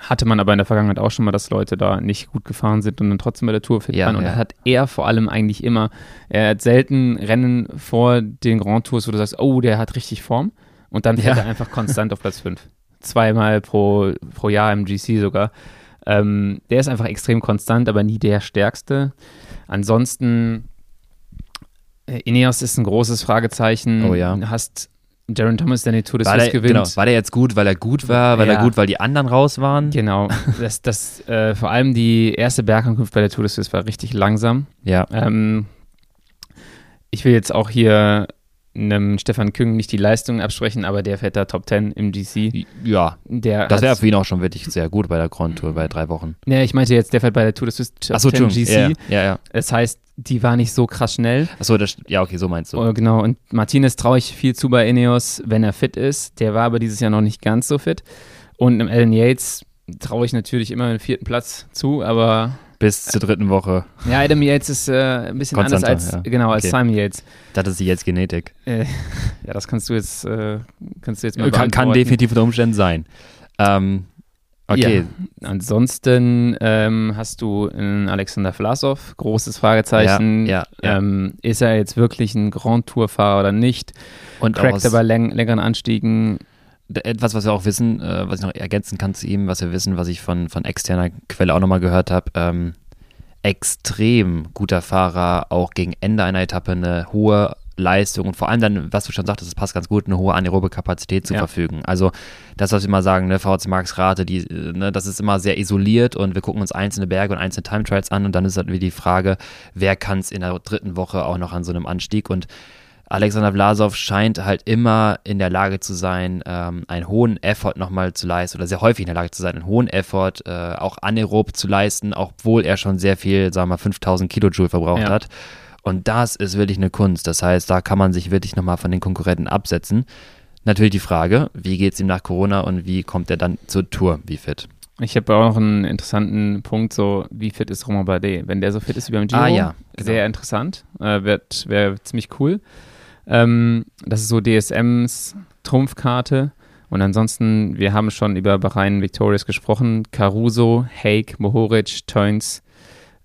hatte man aber in der Vergangenheit auch schon mal, dass Leute da nicht gut gefahren sind und dann trotzdem bei der Tour fit Ja, waren. Und ja. das hat er vor allem eigentlich immer. Er hat selten Rennen vor den Grand Tours, wo du sagst, oh, der hat richtig Form. Und dann fährt Ja. er einfach konstant auf Platz 5. Zweimal pro, pro Jahr im GC sogar. Ähm, der ist einfach extrem konstant, aber nie der stärkste. Ansonsten, Ineos ist ein großes Fragezeichen. Oh ja. Hast Jaron Thomas, der die Tour de war Suisse der, gewinnt. genau, war der jetzt gut, weil er gut war, weil Ja. er gut, weil die anderen raus waren? Genau. Das, das, äh, vor allem die erste Bergankunft bei der Tour de Suisse war richtig langsam. Ja, Ähm, ich will jetzt auch hier einem Stefan Küng nicht die Leistung absprechen, aber der fährt da Top 10 im GC. ja. Der Das wäre für ihn auch schon wirklich sehr gut bei der Grand Tour bei drei Wochen. Nee, ich meinte jetzt, der fährt bei der Tour de Suisse Top Achso, 10 Entschuldigung. GC. Ja, ja, ja. Das heißt, die war nicht so krass schnell. Achso, das, ja, okay, so meinst du. Oh, genau, und Martinez traue ich viel zu bei Ineos, wenn er fit ist. Der war aber dieses Jahr noch nicht ganz so fit. Und im Alan Yates traue ich natürlich immer den vierten Platz zu, aber bis zur dritten Woche. Ja, Adam Yates ist äh, ein bisschen Konstanter, anders als, ja. genau, als Okay. Simon Yates. Das ist jetzt Genetik. Äh, ja, das kannst du jetzt, äh, kannst du jetzt mal Kann, kann beantworten. definitiv unter Umständen sein. Ähm, okay. Ja. Ansonsten ähm, hast du einen Alexander Vlasov, großes Fragezeichen. Ja. Ähm, ist er jetzt wirklich ein Grand Tour-Fahrer oder nicht? Und Crackt er bei läng längeren Anstiegen? Etwas, was wir auch wissen, äh, was ich noch ergänzen kann zu ihm, was wir wissen, was ich von, von externer Quelle auch nochmal gehört habe, ähm, extrem guter Fahrer, auch gegen Ende einer Etappe eine hohe Leistung und vor allem dann, was du schon sagtest, es passt ganz gut, eine hohe anaerobe Kapazität zu Ja. verfügen. Also das, was wir immer sagen, ne, VHC Marx Rate, die, äh, ne, das ist immer sehr isoliert und wir gucken uns einzelne Berge und einzelne Time Trials an und dann ist halt wie die Frage, wer kann es in der dritten Woche auch noch an so einem Anstieg und Alexander Vlasov scheint halt immer in der Lage zu sein, ähm, einen hohen Effort nochmal zu leisten oder sehr häufig in der Lage zu sein, einen hohen Effort äh, auch anaerob zu leisten, obwohl er schon sehr viel, sagen wir mal, 5000 Kilojoule verbraucht Ja. hat. Und das ist wirklich eine Kunst. Das heißt, da kann man sich wirklich nochmal von den Konkurrenten absetzen. Natürlich die Frage, wie geht es ihm nach Corona und wie kommt er dann zur Tour? Wie fit? Ich habe auch noch einen interessanten Punkt, so wie fit ist Romain Bardet? Wenn der so fit ist wie beim Giro, Ah, ja, genau. sehr interessant, äh, wird wäre ziemlich cool. Ähm, das ist so DSMs Trumpfkarte. Und ansonsten, wir haben schon über Bahrain Victorious gesprochen. Caruso, Haig, Mohoric, Teuns,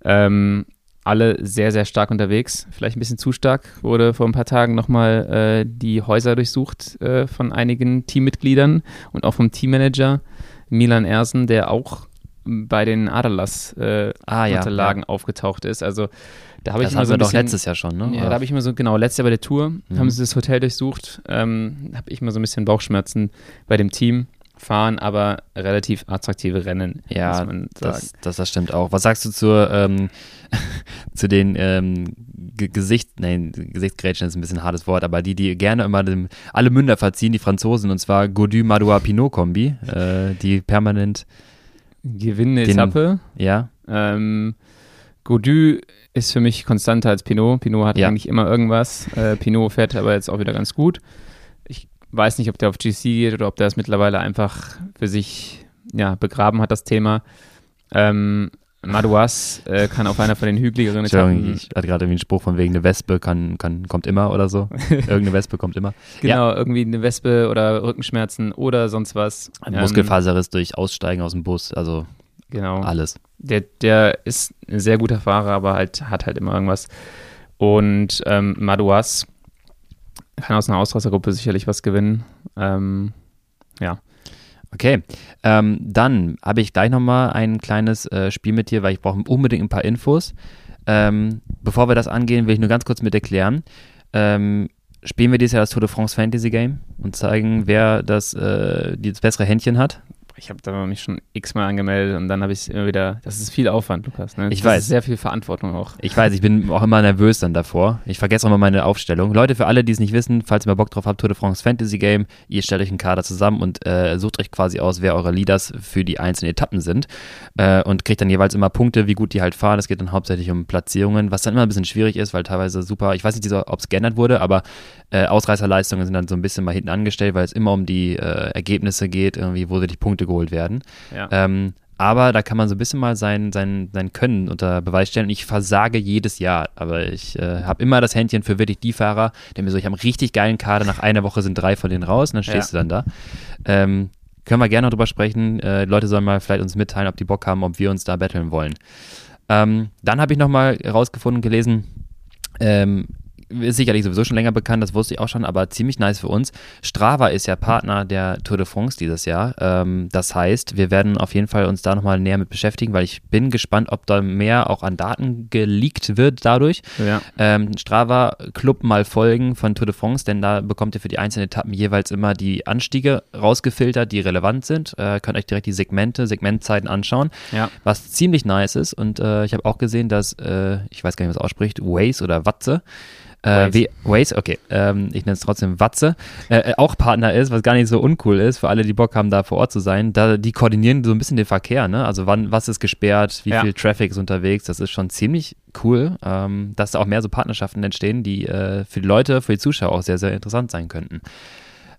ähm, alle sehr, sehr stark unterwegs. Vielleicht ein bisschen zu stark. Wurde vor ein paar Tagen nochmal äh, die Häuser durchsucht äh, von einigen Teammitgliedern und auch vom Teammanager Milan Ersen, der auch bei den Adalas äh, Ah, ja, Unterlagen aufgetaucht ist. Also da habe ich Das immer so wir ein doch bisschen, letztes Jahr schon, ne? ja, da habe ich immer so, genau, letztes Jahr bei der Tour Mhm. haben sie das Hotel durchsucht, ähm, habe ich immer so ein bisschen Bauchschmerzen bei dem Team. Fahren aber relativ attraktive Rennen, Ja. Das, das, das stimmt auch. Was sagst du zur, ähm, zu den ähm, Ge- Gesicht, nein, Gesichtsgrätschen ist ein bisschen ein hartes Wort, aber die, die gerne immer dem, alle Münder verziehen, die Franzosen, und zwar Godu Madua Pinot Kombi, äh, die permanent, Gewinnende Etappe. ja, Ähm, Godu ist für mich konstanter als Pinot. Pinot hat Ja. eigentlich immer irgendwas. Äh, Pinot fährt aber jetzt auch wieder ganz gut. Ich weiß nicht, ob der auf GC geht oder ob der es mittlerweile einfach für sich ja, begraben hat, das Thema. Ähm, Madouas äh, kann auf einer von den hügeligeren Etappen. ich hatte gerade irgendwie einen Spruch von wegen, eine Wespe kann, kann, kommt immer oder so. Irgendeine Wespe kommt immer. Genau, irgendwie eine Wespe oder Rückenschmerzen oder sonst was. Ein Ähm, Muskelfaserriss durch Aussteigen aus dem Bus, also Genau. alles. Der, der ist ein sehr guter Fahrer, aber halt hat halt immer irgendwas. Und ähm, Madouas kann aus einer Ausreißergruppe sicherlich was gewinnen. Ähm, ja. Okay, ähm, dann habe ich gleich nochmal ein kleines äh, Spiel mit dir, weil ich brauche unbedingt ein paar Infos. Ähm, bevor wir das angehen, will ich nur ganz kurz mit erklären. Ähm, spielen wir dieses Jahr das Tour de France Fantasy Game und zeigen, wer das, äh, das bessere Händchen hat. Ich habe da mich schon x-mal angemeldet und dann habe ich immer wieder. Das ist viel Aufwand, Lukas. Ne? Ich das weiß. Ist sehr viel Verantwortung auch. Ich weiß, ich bin auch immer nervös dann davor. Ich vergesse auch mal meine Aufstellung. Leute, für alle, die es nicht wissen, falls ihr mal Bock drauf habt, Tour de France Fantasy Game, ihr stellt euch einen Kader zusammen und äh, sucht euch quasi aus, wer eure Leaders für die einzelnen Etappen sind äh, und kriegt dann jeweils immer Punkte, wie gut die halt fahren. Es geht dann hauptsächlich um Platzierungen, was dann immer ein bisschen schwierig ist, weil teilweise super, ich weiß nicht, ob es geändert wurde, aber äh, Ausreißerleistungen sind dann so ein bisschen mal hinten angestellt, weil es immer um die äh, Ergebnisse geht, irgendwie, wo die Punkte geholt werden. Ja. Ähm, aber da kann man so ein bisschen mal sein, sein, sein Können unter Beweis stellen. Und ich versage jedes Jahr. Aber ich äh, habe immer das Händchen für wirklich die Fahrer, die mir so, ich habe einen richtig geilen Kader, nach einer Woche sind drei von denen raus und dann stehst Ja. du dann da. Ähm, können wir gerne noch drüber sprechen. Äh, Leute sollen mal vielleicht uns mitteilen, ob die Bock haben, ob wir uns da battlen wollen. Ähm, dann habe ich nochmal rausgefunden und gelesen, ähm, ist sicherlich sowieso schon länger bekannt, das wusste ich auch schon, aber ziemlich nice für uns. Strava ist ja Partner der Tour de France dieses Jahr. Ähm, das heißt, wir werden auf jeden Fall uns da nochmal näher mit beschäftigen, weil ich bin gespannt, ob da mehr auch an Daten geleakt wird dadurch. ja. Ähm, Strava Club mal folgen von Tour de France, denn da bekommt ihr für die einzelnen Etappen jeweils immer die Anstiege rausgefiltert, die relevant sind. Äh, könnt euch direkt die Segmente, Segmentzeiten anschauen ja. was ziemlich nice ist. Und äh, ich habe auch gesehen, dass, äh, ich weiß gar nicht, was ausspricht, Waze oder Watze, äh, Waze. Waze, okay, ähm, ich nenne es trotzdem Watze, äh, äh, auch Partner ist, was gar nicht so uncool ist, für alle, die Bock haben, da vor Ort zu sein. Da, die koordinieren so ein bisschen den Verkehr, ne? Also wann, was ist gesperrt, wie Ja. viel Traffic ist unterwegs, das ist schon ziemlich cool, ähm, dass da auch mehr so Partnerschaften entstehen, die äh, für die Leute, für die Zuschauer auch sehr, sehr interessant sein könnten.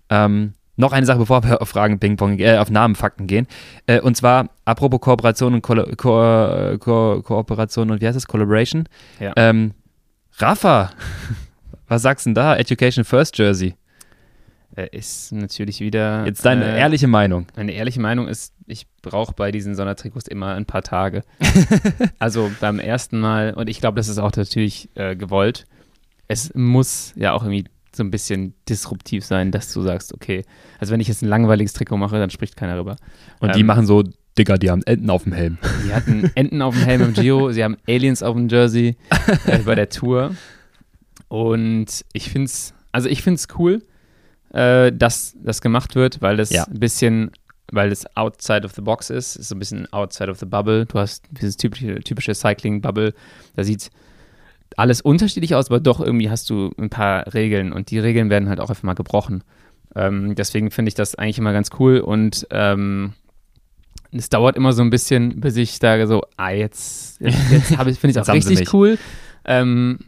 Ähm, noch eine Sache, bevor wir auf Fragen Ping-Pong, äh, auf Namen, Fakten gehen. Äh, und zwar, apropos Kooperation und Ko Ko Ko Kooperation und wie heißt es? Collaboration? Ja. Ähm, Rafa, was sagst du denn da? Education First Jersey. Ist natürlich wieder. Jetzt deine äh, ehrliche Meinung. Meine ehrliche Meinung ist, ich brauche bei diesen Sondertrikots immer ein paar Tage. also beim ersten Mal, und ich glaube, das ist auch natürlich äh, gewollt, es muss ja auch irgendwie so ein bisschen disruptiv sein, dass du sagst, okay, also wenn ich jetzt ein langweiliges Trikot mache, dann spricht keiner rüber. Und die Ähm, machen so, Digga, die haben Enten auf dem Helm. Die hatten Enten auf dem Helm im Giro, sie haben Aliens auf dem Jersey äh, bei der Tour. Und ich finde es, also ich finde es cool, äh, dass das gemacht wird, weil das Ja. ein bisschen, weil es outside of the box ist, ist so ein bisschen outside of the bubble. Du hast dieses typische, typische Cycling-Bubble, da sieht alles unterschiedlich aus, aber doch irgendwie hast du ein paar Regeln und die Regeln werden halt auch einfach mal gebrochen. Ähm, deswegen finde ich das eigentlich immer ganz cool und ähm, es dauert immer so ein bisschen, bis ich sage so, ah, jetzt, jetzt, jetzt habe ich, finde ich Jetzt auch richtig cool. Ähm,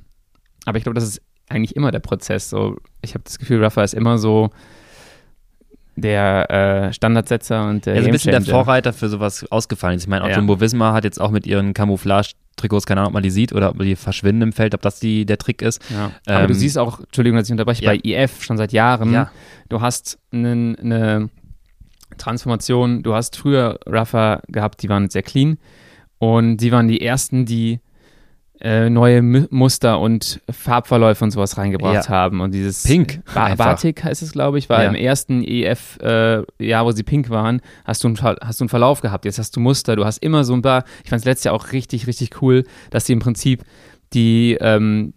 aber ich glaube, das ist eigentlich immer der Prozess. So, ich habe das Gefühl, Rafa ist immer so der äh, Standardsetzer und der Er ist ein bisschen der. Vorreiter für sowas ausgefallen. ist. Ich meine, auch Ja. Jumbo Visma hat jetzt auch mit ihren Camouflage-Trikots, keine Ahnung, ob man die sieht oder ob die verschwinden im Feld, ob das die, der Trick ist. Ja. Aber du Ähm, siehst auch, Entschuldigung, dass ich unterbreche, Ja. bei IF schon seit Jahren, Ja. du hast eine Transformation, du hast früher Rafa gehabt, die waren sehr clean und die waren die ersten, die äh, neue M Muster und Farbverläufe und sowas reingebracht Ja. haben und dieses Pink ba. Batik heißt es, glaube ich, war Ja. im ersten EF äh, Jahr, wo sie pink waren, hast du, einen, hast du einen Verlauf gehabt, jetzt hast du Muster, du hast immer so ein paar, ich fand es letztes Jahr auch richtig, richtig cool, dass sie im Prinzip die ähm,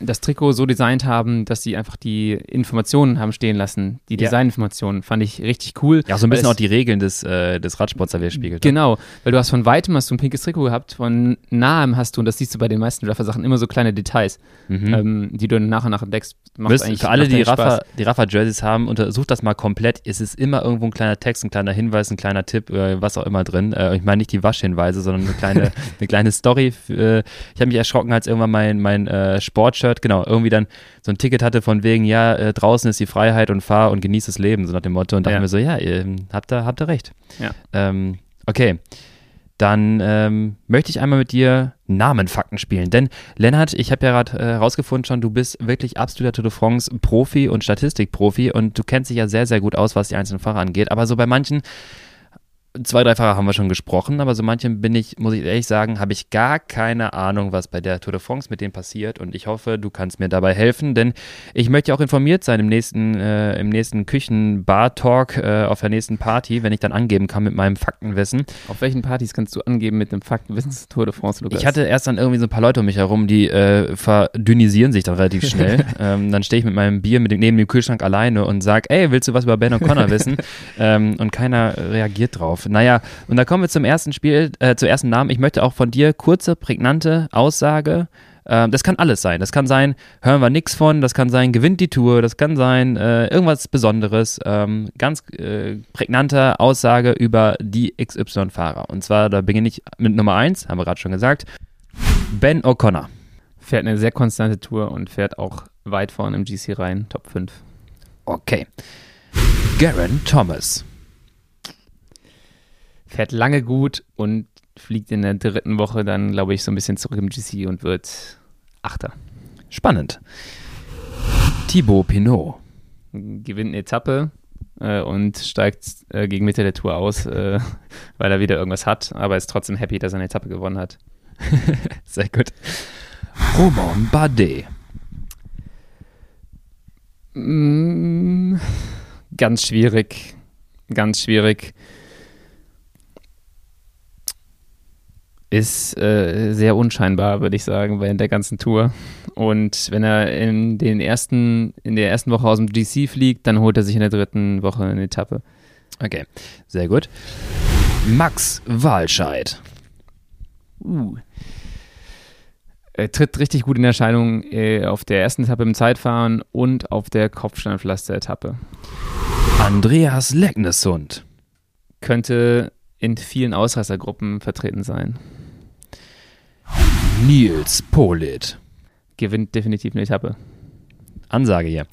das Trikot so designt haben, dass sie einfach die Informationen haben stehen lassen. Die Ja. Designinformationen fand ich richtig cool. Ja, so ein bisschen auch die Regeln des, äh, des Radsports da widerspiegelt. Genau, weil du hast von weitem hast du ein pinkes Trikot gehabt, von nahem hast du, und das siehst du bei den meisten Raffer-Sachen, immer so kleine Details, Mhm. ähm, die du dann nach und nach entdeckst. Macht Wisst, eigentlich- für alle, die. Rafa, die Rafa-Jerseys haben, untersucht das mal komplett. Es ist immer irgendwo ein kleiner Text, ein kleiner Hinweis, ein kleiner Tipp, äh, was auch immer drin. Äh, ich meine nicht die Waschhinweise, sondern eine kleine, eine kleine Story. Für, ich habe mich erschrocken, als irgendwann mein, mein äh, Sportshirt, genau, irgendwie dann so ein Ticket hatte von wegen, ja, äh, draußen ist die Freiheit und fahr und genieß das Leben, so nach dem Motto. Und dachte Ja. mir so, ja, ihr habt da, habt ihr recht. Ja. Ähm, okay. Dann ähm, möchte ich einmal mit dir Namenfakten spielen. Denn, Lennart, ich habe ja gerade äh, herausgefunden schon, du bist wirklich absoluter Tour de France Profi und Statistikprofi und du kennst dich ja sehr, sehr gut aus, was die einzelnen Fahrer angeht. Aber so bei manchen, zwei, drei Fahrer haben wir schon gesprochen, aber so manchen bin ich, muss ich ehrlich sagen, habe ich gar keine Ahnung, was bei der Tour de France mit denen passiert. Und ich hoffe, du kannst mir dabei helfen, denn ich möchte auch informiert sein im nächsten, äh, im nächsten Küchen-Bar-Talk äh, auf der nächsten Party, wenn ich dann angeben kann mit meinem Faktenwissen. Auf welchen Partys kannst du angeben mit einem Faktenwissens Tour de France, Lukas? Ich hatte erst dann irgendwie so ein paar Leute um mich herum, die äh, verdünnisieren sich dann relativ schnell. ähm, dann stehe ich mit meinem Bier mit dem, neben dem Kühlschrank alleine und sag, ey, willst du was über Ben O'Connor wissen? ähm, und keiner reagiert drauf. Naja, und da kommen wir zum ersten Spiel, äh, zum ersten Namen. Ich möchte auch von dir kurze, prägnante Aussage. Ähm, das kann alles sein. Das kann sein, hören wir nichts von, das kann sein, gewinnt die Tour, das kann sein, äh, irgendwas Besonderes. Ähm, ganz äh, prägnante Aussage über die XY-Fahrer. Und zwar, da beginne ich mit Nummer 1, haben wir gerade schon gesagt. Ben O'Connor. Fährt eine sehr konstante Tour und fährt auch weit vorne im GC rein, Top 5. Okay. Garen Thomas. Fährt lange gut und fliegt in der dritten Woche dann, glaube ich, so ein bisschen zurück im GC und wird Achter. Spannend. Thibaut Pinot. Gewinnt eine Etappe äh, und steigt äh, gegen Mitte der Tour aus, äh, weil er wieder irgendwas hat, aber ist trotzdem happy, dass er eine Etappe gewonnen hat. Sehr gut. Romain Bardet. Mm, ganz schwierig. Ganz schwierig. Ist äh, sehr unscheinbar, würde ich sagen, während der ganzen Tour. Und wenn er in, den ersten, in der ersten Woche aus dem GC fliegt, dann holt er sich in der dritten Woche eine Etappe. Okay, sehr gut. Max Walscheid. Uh. Er tritt richtig gut in Erscheinung äh, auf der ersten Etappe im Zeitfahren und auf der Kopfsteinpflaster-Etappe. Andreas Lecknessund. Könnte in vielen Ausreißergruppen vertreten sein. Nils Polit. Gewinnt definitiv eine Etappe. Ansage hier.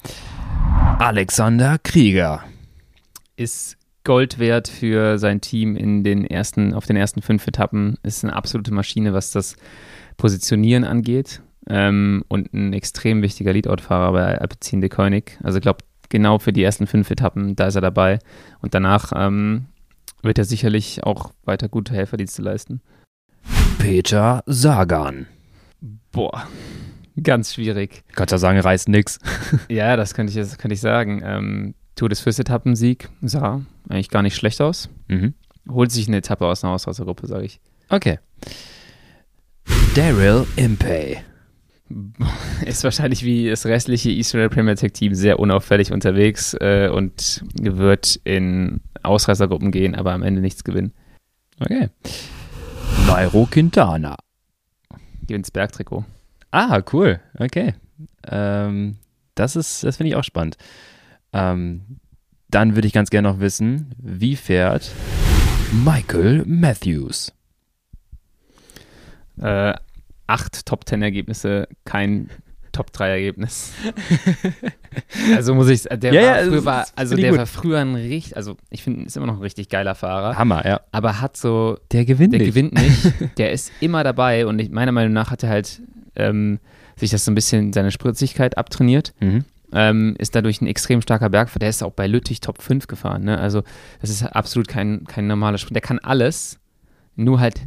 Alexander Krieger. ist Gold wert für sein Team in den ersten, auf den ersten fünf Etappen. Ist eine absolute Maschine, was das Positionieren angeht. Ähm, und ein extrem wichtiger Leadout-Fahrer bei Alpecin de Koenig. Also ich glaube, genau für die ersten fünf Etappen, da ist er dabei. Und danach ähm, wird er sicherlich auch weiter gute Helferdienste leisten. Peter Sagan. Boah, ganz schwierig. Kannst ja sagen, reißt nix. Ja, das könnte ich, das könnte ich sagen. Ähm, Tour des Fürst-Etappensieg sah eigentlich gar nicht schlecht aus. Mhm. Holt sich eine Etappe aus einer Ausreißergruppe, sage ich. Okay. Daryl Impey. Ist wahrscheinlich wie das restliche Israel Premier Tech Team sehr unauffällig unterwegs äh, und wird in Ausreißergruppen gehen, aber am Ende nichts gewinnen. Okay. Nairo Quintana. Das Bergtrikot. Ah, cool. Okay. Ähm, das ist, das finde ich auch spannend. Ähm, dann würde ich ganz gerne noch wissen, wie fährt Michael Matthews? Äh, acht Top-10-Ergebnisse, kein Top-3-Ergebnis. also muss ich, der Ja, war, ja, früher, das war, also der gut. war früher ein richtig, also ich finde, ist immer noch ein richtig geiler Fahrer, Hammer, ja. aber hat so Der gewinnt Der nicht. gewinnt nicht. Der ist immer dabei und ich, meiner Meinung nach hat er halt ähm, sich das so ein bisschen seine Spritzigkeit abtrainiert. Mhm. Ähm, ist dadurch ein extrem starker Bergfahrer. Der ist auch bei Lüttich Top 5 gefahren. Ne? Also, das ist absolut kein, kein normaler Sprint. Der kann alles, nur halt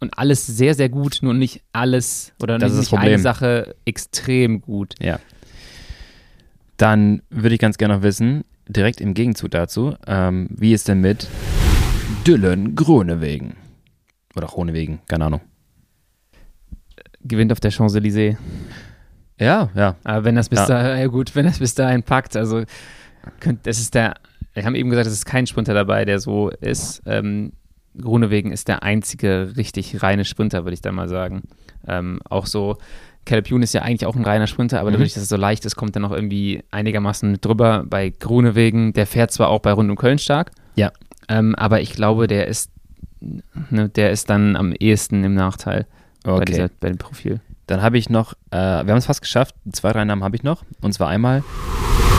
und alles sehr, sehr gut, nur nicht alles oder Das nicht, nicht eine. Sache extrem gut. Ja. Dann würde ich ganz gerne noch wissen, direkt im Gegenzug dazu, ähm, wie ist denn mit Dylan Groenewegen? Oder Groenewegen, keine Ahnung. Gewinnt auf der Champs-Élysées. Ja, ja. Aber wenn das bis Ja. da, ja gut, wenn das bis dahin packt, also könnt, das ist der, wir haben eben gesagt, es ist kein Sprinter dabei, der so ist. Ähm, Grunewegen ist der einzige richtig reine Sprinter, würde ich da mal sagen. Ähm, auch so, Caleb Ewan ist ja eigentlich auch ein reiner Sprinter, aber Mhm. dadurch, dass es so leicht ist, kommt er noch irgendwie einigermaßen mit drüber. Bei Grunewegen, der fährt zwar auch bei Rund um Köln stark, Ja. ähm, aber ich glaube, der ist, ne, der ist dann am ehesten im Nachteil bei, Okay. dieser, bei dem Profil. Dann habe ich noch, äh, wir haben es fast geschafft, zwei, drei Namen habe ich noch. Und zwar einmal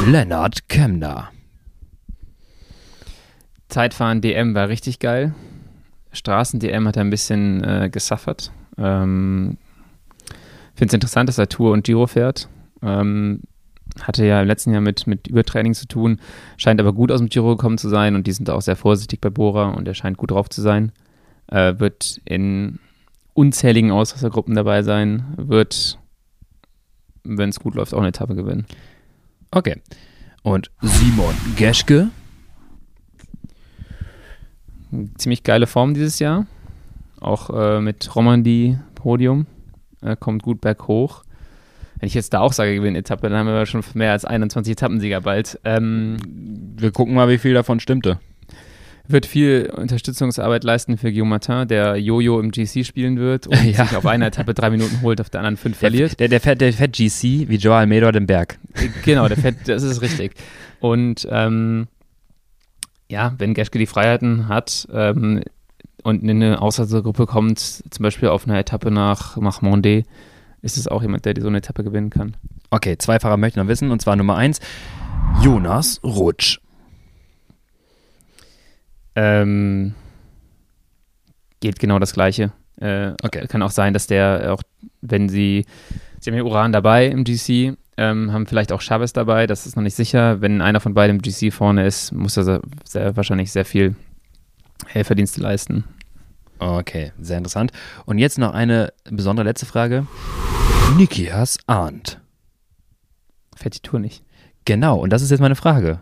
Lennart Kemner. Zeitfahren DM war richtig geil. Straßen-DM hat er ein bisschen äh, gesuffert. Ähm, Finde es interessant, dass er Tour und Giro fährt. Ähm, hatte ja im letzten Jahr mit, mit Übertraining zu tun, scheint aber gut aus dem Giro gekommen zu sein und die sind auch sehr vorsichtig bei Bora und er scheint gut drauf zu sein. Äh, wird in unzähligen Ausreißergruppen dabei sein, wird, wenn es gut läuft, auch eine Etappe gewinnen. Okay. Und Simon Geschke. Ziemlich geile Form dieses Jahr. Auch äh, mit Romandie Podium. Äh, kommt gut berghoch. Wenn ich jetzt da auch sage, gewinnt Etappe, dann haben wir schon mehr als 21 Etappensieger bald. Ähm, Wir gucken mal, wie viel davon stimmte. wird viel Unterstützungsarbeit leisten für Guillaume Martin, der Jojo im GC spielen wird und Ja. sich auf einer Etappe drei Minuten holt, auf der anderen fünf verliert. Der, der, fährt, der fährt GC wie Joe Almeida den Berg. Genau, der fährt, das ist richtig. Und ähm, ja, wenn Geschke die Freiheiten hat ähm, und in eine Ausreißergruppe kommt, zum Beispiel auf einer Etappe nach, nach Mondé, ist es auch jemand, der so eine Etappe gewinnen kann. Okay, zwei Fahrer möchte ich noch wissen. Und zwar Nummer eins, Jonas Rutsch. Ähm, geht genau das Gleiche. Äh, Okay. Kann auch sein, dass der auch, wenn sie, sie haben ja Uran dabei im GC, ähm, haben vielleicht auch Chavez dabei, das ist noch nicht sicher. Wenn einer von beiden im GC vorne ist, muss er sehr, sehr, wahrscheinlich sehr viel Helferdienste leisten. Okay, sehr interessant. Und jetzt noch eine besondere letzte Frage. Nikias Arndt. Fährt die Tour nicht. Genau, und das ist jetzt meine Frage.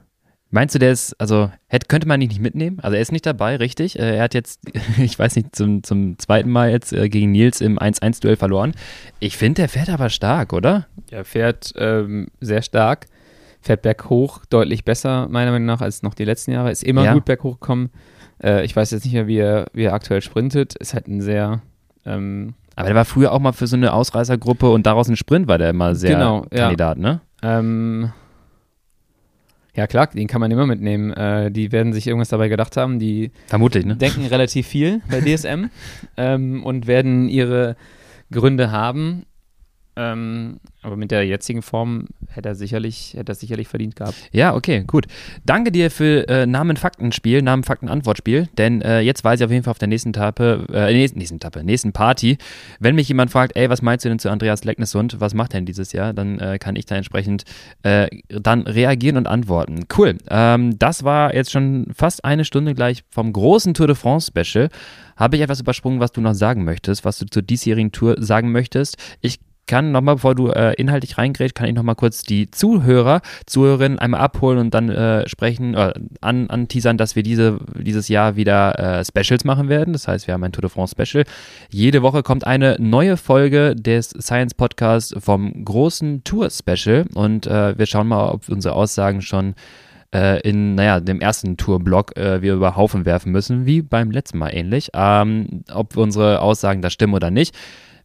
Meinst du, der ist, also hätte, könnte man ihn nicht mitnehmen? Also er ist nicht dabei, richtig? Äh, Er hat jetzt, ich weiß nicht, zum, zum zweiten Mal jetzt äh, gegen Nils im 1-1-Duell verloren. Ich finde, der fährt aber stark, oder? Er fährt ähm, sehr stark, fährt berghoch deutlich besser, meiner Meinung nach, als noch die letzten Jahre. Ist immer Ja. gut berghoch gekommen. Äh, ich weiß jetzt nicht mehr, wie er, wie er aktuell sprintet. Ist halt ein sehr, ähm, Aber der war früher auch mal für so eine Ausreißergruppe und daraus ein Sprint war der immer sehr Genau, ja. Kandidat, ne? ähm, ja klar, den kann man immer mitnehmen. Äh, die werden sich irgendwas dabei gedacht haben. Die Vermutlich, ne? denken relativ viel bei DSM ähm, und werden ihre Gründe haben. Ähm, aber mit der jetzigen Form hätte er sicherlich, hätte er sicherlich verdient gehabt. Ja, okay, gut. Danke dir für äh, Namen-Fakten-Spiel, Namen-Fakten-Antwort-Spiel, denn äh, jetzt weiß ich auf jeden Fall auf der nächsten Tappe, äh, nächsten, nächsten Tappe, nächsten Party, wenn mich jemand fragt, ey, was meinst du denn zu Andreas Lecknessund, was macht er denn dieses Jahr, dann äh, kann ich da entsprechend äh, dann reagieren und antworten. Cool. Ähm, das war jetzt schon fast eine Stunde gleich vom großen Tour de France Special. Habe ich etwas übersprungen, was du noch sagen möchtest, was du zur diesjährigen Tour sagen möchtest? Ich kann nochmal, bevor du äh, inhaltlich reingrätst, kann ich nochmal kurz die Zuhörer, Zuhörerinnen einmal abholen und dann äh, sprechen, äh, an, anteasern, dass wir diese, dieses Jahr wieder äh, Specials machen werden. Das heißt, wir haben ein Tour de France Special. Jede Woche kommt eine neue Folge des Science Podcasts vom großen Tour Special und äh, wir schauen mal, ob unsere Aussagen schon äh, in, naja, dem ersten Tourblock äh, wir über Haufen werfen müssen, wie beim letzten Mal ähnlich. Ähm, ob unsere Aussagen da stimmen oder nicht.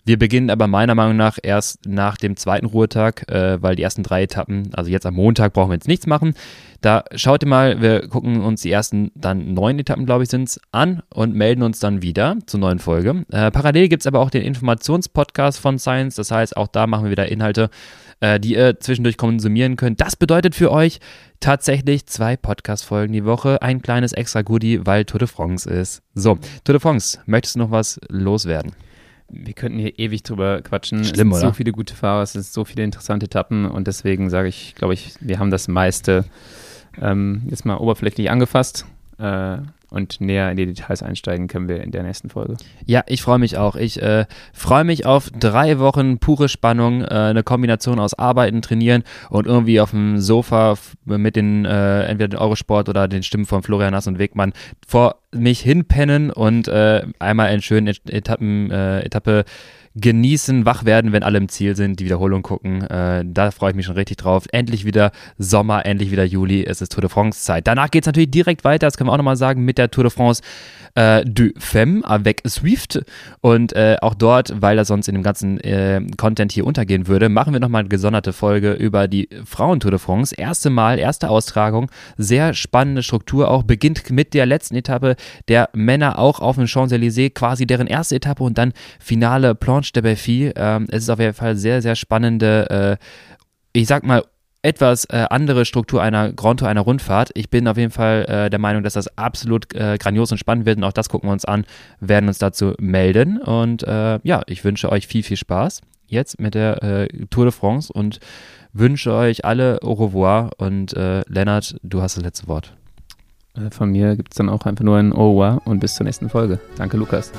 Wir beginnen aber meiner Meinung nach erst nach dem zweiten Ruhetag, äh, weil die ersten drei Etappen, also jetzt am Montag brauchen wir jetzt nichts machen. Da schaut ihr mal, wir gucken uns die ersten dann neun Etappen, glaube ich, sind es, an und melden uns dann wieder zur neuen Folge. Äh, parallel gibt es aber auch den Informationspodcast von Science, das heißt, auch da machen wir wieder Inhalte, äh, die ihr zwischendurch konsumieren könnt. Das bedeutet für euch tatsächlich zwei Podcast-Folgen die Woche, ein kleines extra Goodie, weil Tour de France ist. So, Tour de France, möchtest du noch was loswerden? Wir könnten hier ewig drüber quatschen. Schlimm, es sind oder? so viele gute Fahrer, es sind so viele interessante Etappen und deswegen sage ich, glaube ich, wir haben das meiste ähm, jetzt mal oberflächlich angefasst. Äh, und näher in die Details einsteigen können wir in der nächsten Folge. Ja, ich freue mich auch. Ich äh, freue mich auf drei Wochen pure Spannung, äh, eine Kombination aus Arbeiten, Trainieren und irgendwie auf dem Sofa mit den äh, entweder den Eurosport oder den Stimmen von Florian Nass und Wegmann vor mich hinpennen und äh, einmal einen schönen Etappen, äh, Etappe genießen, wach werden, wenn alle im Ziel sind, die Wiederholung gucken. Äh, da freue ich mich schon richtig drauf. Endlich wieder Sommer, endlich wieder Juli. Es ist Tour de France Zeit. Danach geht es natürlich direkt weiter, das können wir auch nochmal sagen, mit der Tour de France äh, du Femme avec Swift. Und äh, auch dort, weil das sonst in dem ganzen äh, Content hier untergehen würde, machen wir nochmal eine gesonderte Folge über die Frauen-Tour de France. Erste Mal, erste Austragung. Sehr spannende Struktur auch. Beginnt mit der letzten Etappe der Männer auch auf dem Champs-Élysées, quasi deren erste Etappe und dann finale Planche de Belfi. Ähm, es ist auf jeden Fall sehr, sehr spannende, äh, ich sag mal, etwas äh, andere Struktur einer Grand Tour, einer Rundfahrt. Ich bin auf jeden Fall äh, der Meinung, dass das absolut äh, grandios und spannend wird und auch das gucken wir uns an, werden uns dazu melden und äh, ja, ich wünsche euch viel, viel Spaß jetzt mit der äh, Tour de France und wünsche euch alle au revoir und äh, Lennart, du hast das letzte Wort. Von mir gibt es dann auch einfach nur ein Au revoir und bis zur nächsten Folge. Danke, Lukas.